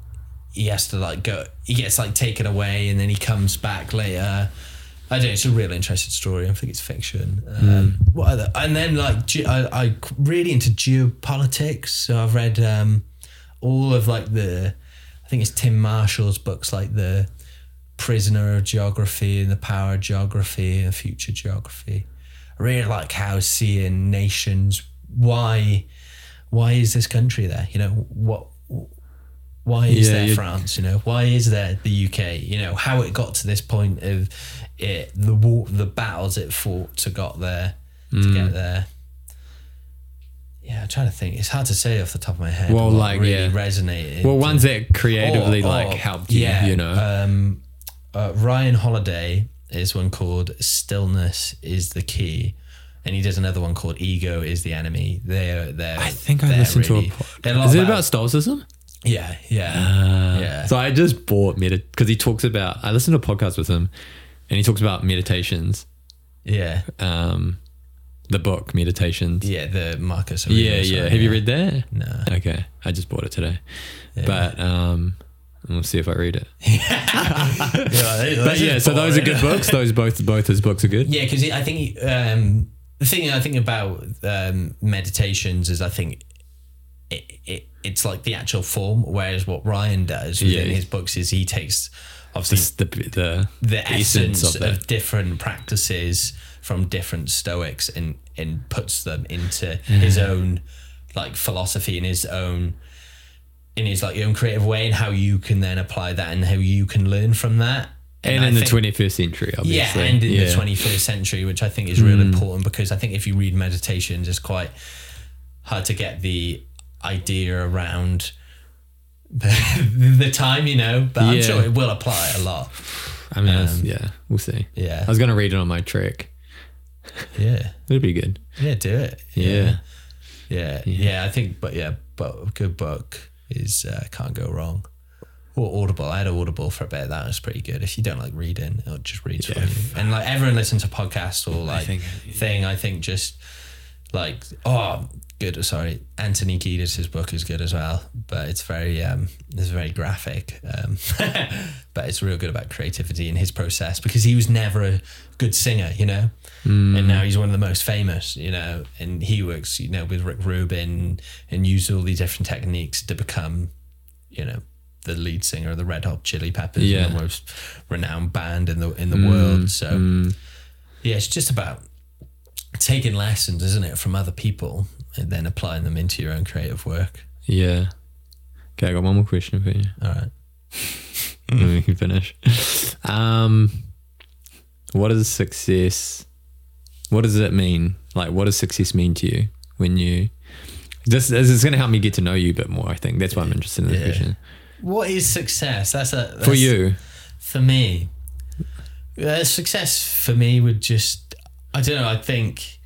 he has to like go. He gets like taken away, and then he comes back later. I don't know. It's a real interesting story. I think it's fiction. Um, What other? And then like ge- I, I really into geopolitics. So I've read um, all of like the, I think it's Tim Marshall's books like the Prisoner of Geography and the Power of Geography and Future Geography. I really like how seeing nations. Why, why is this country there? You know what? Why is Yeah, there France? You know why is there the UK? You know how it got to this point of it, the war, the battles it fought to got there, to Mm. get there. Yeah, I'm trying to think. It's hard to say off the top of my head. Well, what like, really yeah. resonated. Well, ones that creatively Or- like helped you, yeah, you know. Um, uh, Ryan Holiday is one called "Stillness is the Key," and he does another one called "Ego is the Enemy." They're they're. I think I listened really- to a. Pod- Is it about stoicism? Yeah, yeah, Uh, yeah. So I just bought medit because he talks about. I listened to a podcast with him, and he talks about meditations. yeah, Um, the book Meditations. yeah. The Marcus. Yeah, Aurelius yeah. one, Have you read that? No. Okay, I just bought it today, but um, we'll see if I read it. Yeah, But yeah, so those are good books. Those both both his books are good. Yeah, because I think um, the thing I think about um, meditations is I think it, it it's like the actual form, whereas what Ryan does within Yeah. his books is he takes obviously Just the the, the essence of, it. different practices from different Stoics and and puts them into his own like philosophy and his own in his like own creative way and how you can then apply that and how you can learn from that. and I in the twenty first century, obviously. yeah, and in Yeah. the 21st century, which I think is real mm. important because I think if you read meditations, it's quite hard to get the idea around the, the time, you know, but I'm Yeah. sure it will apply a lot. I mean, that's- um, yeah, we'll see. Yeah. I was gonna read it on my trick. Yeah. It'd be good. Yeah, do it. Yeah. Yeah. Yeah. I think, but yeah, but a good book is uh, can't go wrong. Or Audible. I had Audible for a bit. That was pretty good. If you don't like reading, it'll just read for Yeah. you. And like everyone listens to podcasts or like think- thing. I think just like oh, good. Sorry, Anthony Kiedis' book is good as well, but it's very um, it's very graphic. Um, but it's real good about creativity in his process because he was never a good singer, you know. And now he's one of the most famous, you know, and he works, you know, with Rick Rubin and used all these different techniques to become, you know, the lead singer of the Red Hot Chili Peppers, Yeah. the most renowned band in the in the world. So yeah, it's just about taking lessons, isn't it, from other people and then applying them into your own creative work. Yeah. Okay, I got one more question for you. All right. then we can finish. Um, what is success? What does it mean? Like, what does success mean to you when you? This, this is going to help me get to know you a bit more. I think that's why I'm interested in this Yeah. question. What is success? That's a that's, For you, For me, uh, success for me would just I don't know. I think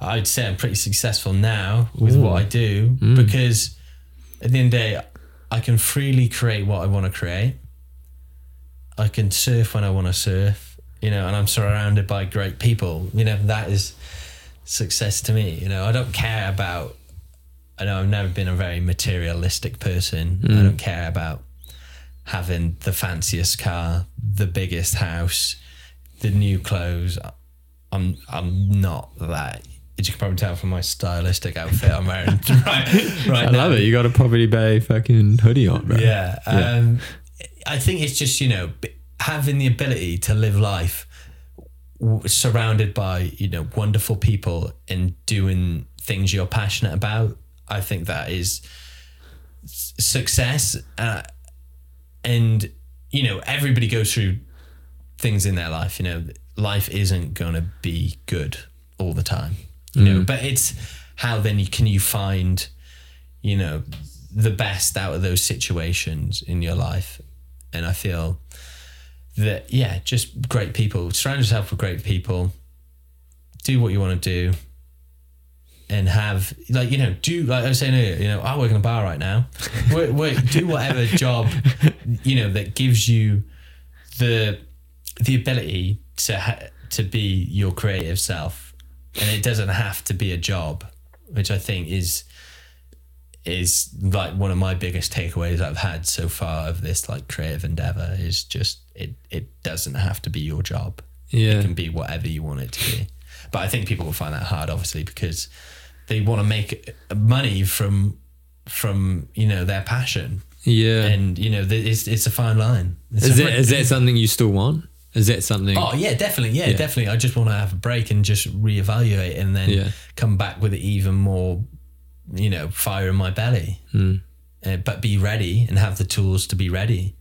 I'd say I'm pretty successful now with what I do hmm. because at the end of the day, I can freely create what I want to create. I can surf when I want to surf, you know, and I'm surrounded by great people. You know, that is success to me. You know, I don't care about. I know I've never been a very materialistic person. I hmm. don't care about having the fanciest car, the biggest house, the new clothes. I'm I'm not that. As you can probably tell from my stylistic outfit I'm wearing right right I now. love it. You got a Property Bay fucking hoodie on, bro. Yeah. Yeah. Um, I think it's just, you know, having the ability to live life w- surrounded by, you know, wonderful people and doing things you're passionate about. I think that is s- success. Uh, and, you know, everybody goes through things in their life. You know, life isn't going to be good all the time, you know, mm. but it's how then you, can you find, you know, the best out of those situations in your life. And I feel that, yeah, just great people. Surround yourself with great people. Do what you want to do. And have, like, you know, do, like I was saying earlier, you know, I work in a bar right now. Work, work, do whatever job, you know, that gives you the the ability to ha- to be your creative self, and it doesn't have to be a job, which I think is is like one of my biggest takeaways I've had so far of this like creative endeavor is just it it doesn't have to be your job. Yeah. It can be whatever you want it to be. But I think people will find that hard obviously because they want to make money from from you know their passion, Yeah. and you know it's it's a fine line. It's is that fine- is that something you still want? Is that something? Oh yeah, definitely. Yeah, Yeah. definitely. I just want to have a break and just reevaluate, and then Yeah. come back with even more, you know, fire in my belly. Mm. Uh, but be ready and have the tools to be ready.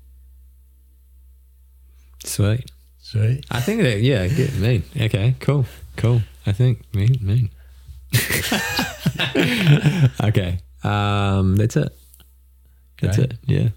Sweet. Sweet. I think that yeah, good. Mean. Okay. Cool. Cool. I think mean mean. okay. Um. That's it. That's Great. it. Yeah.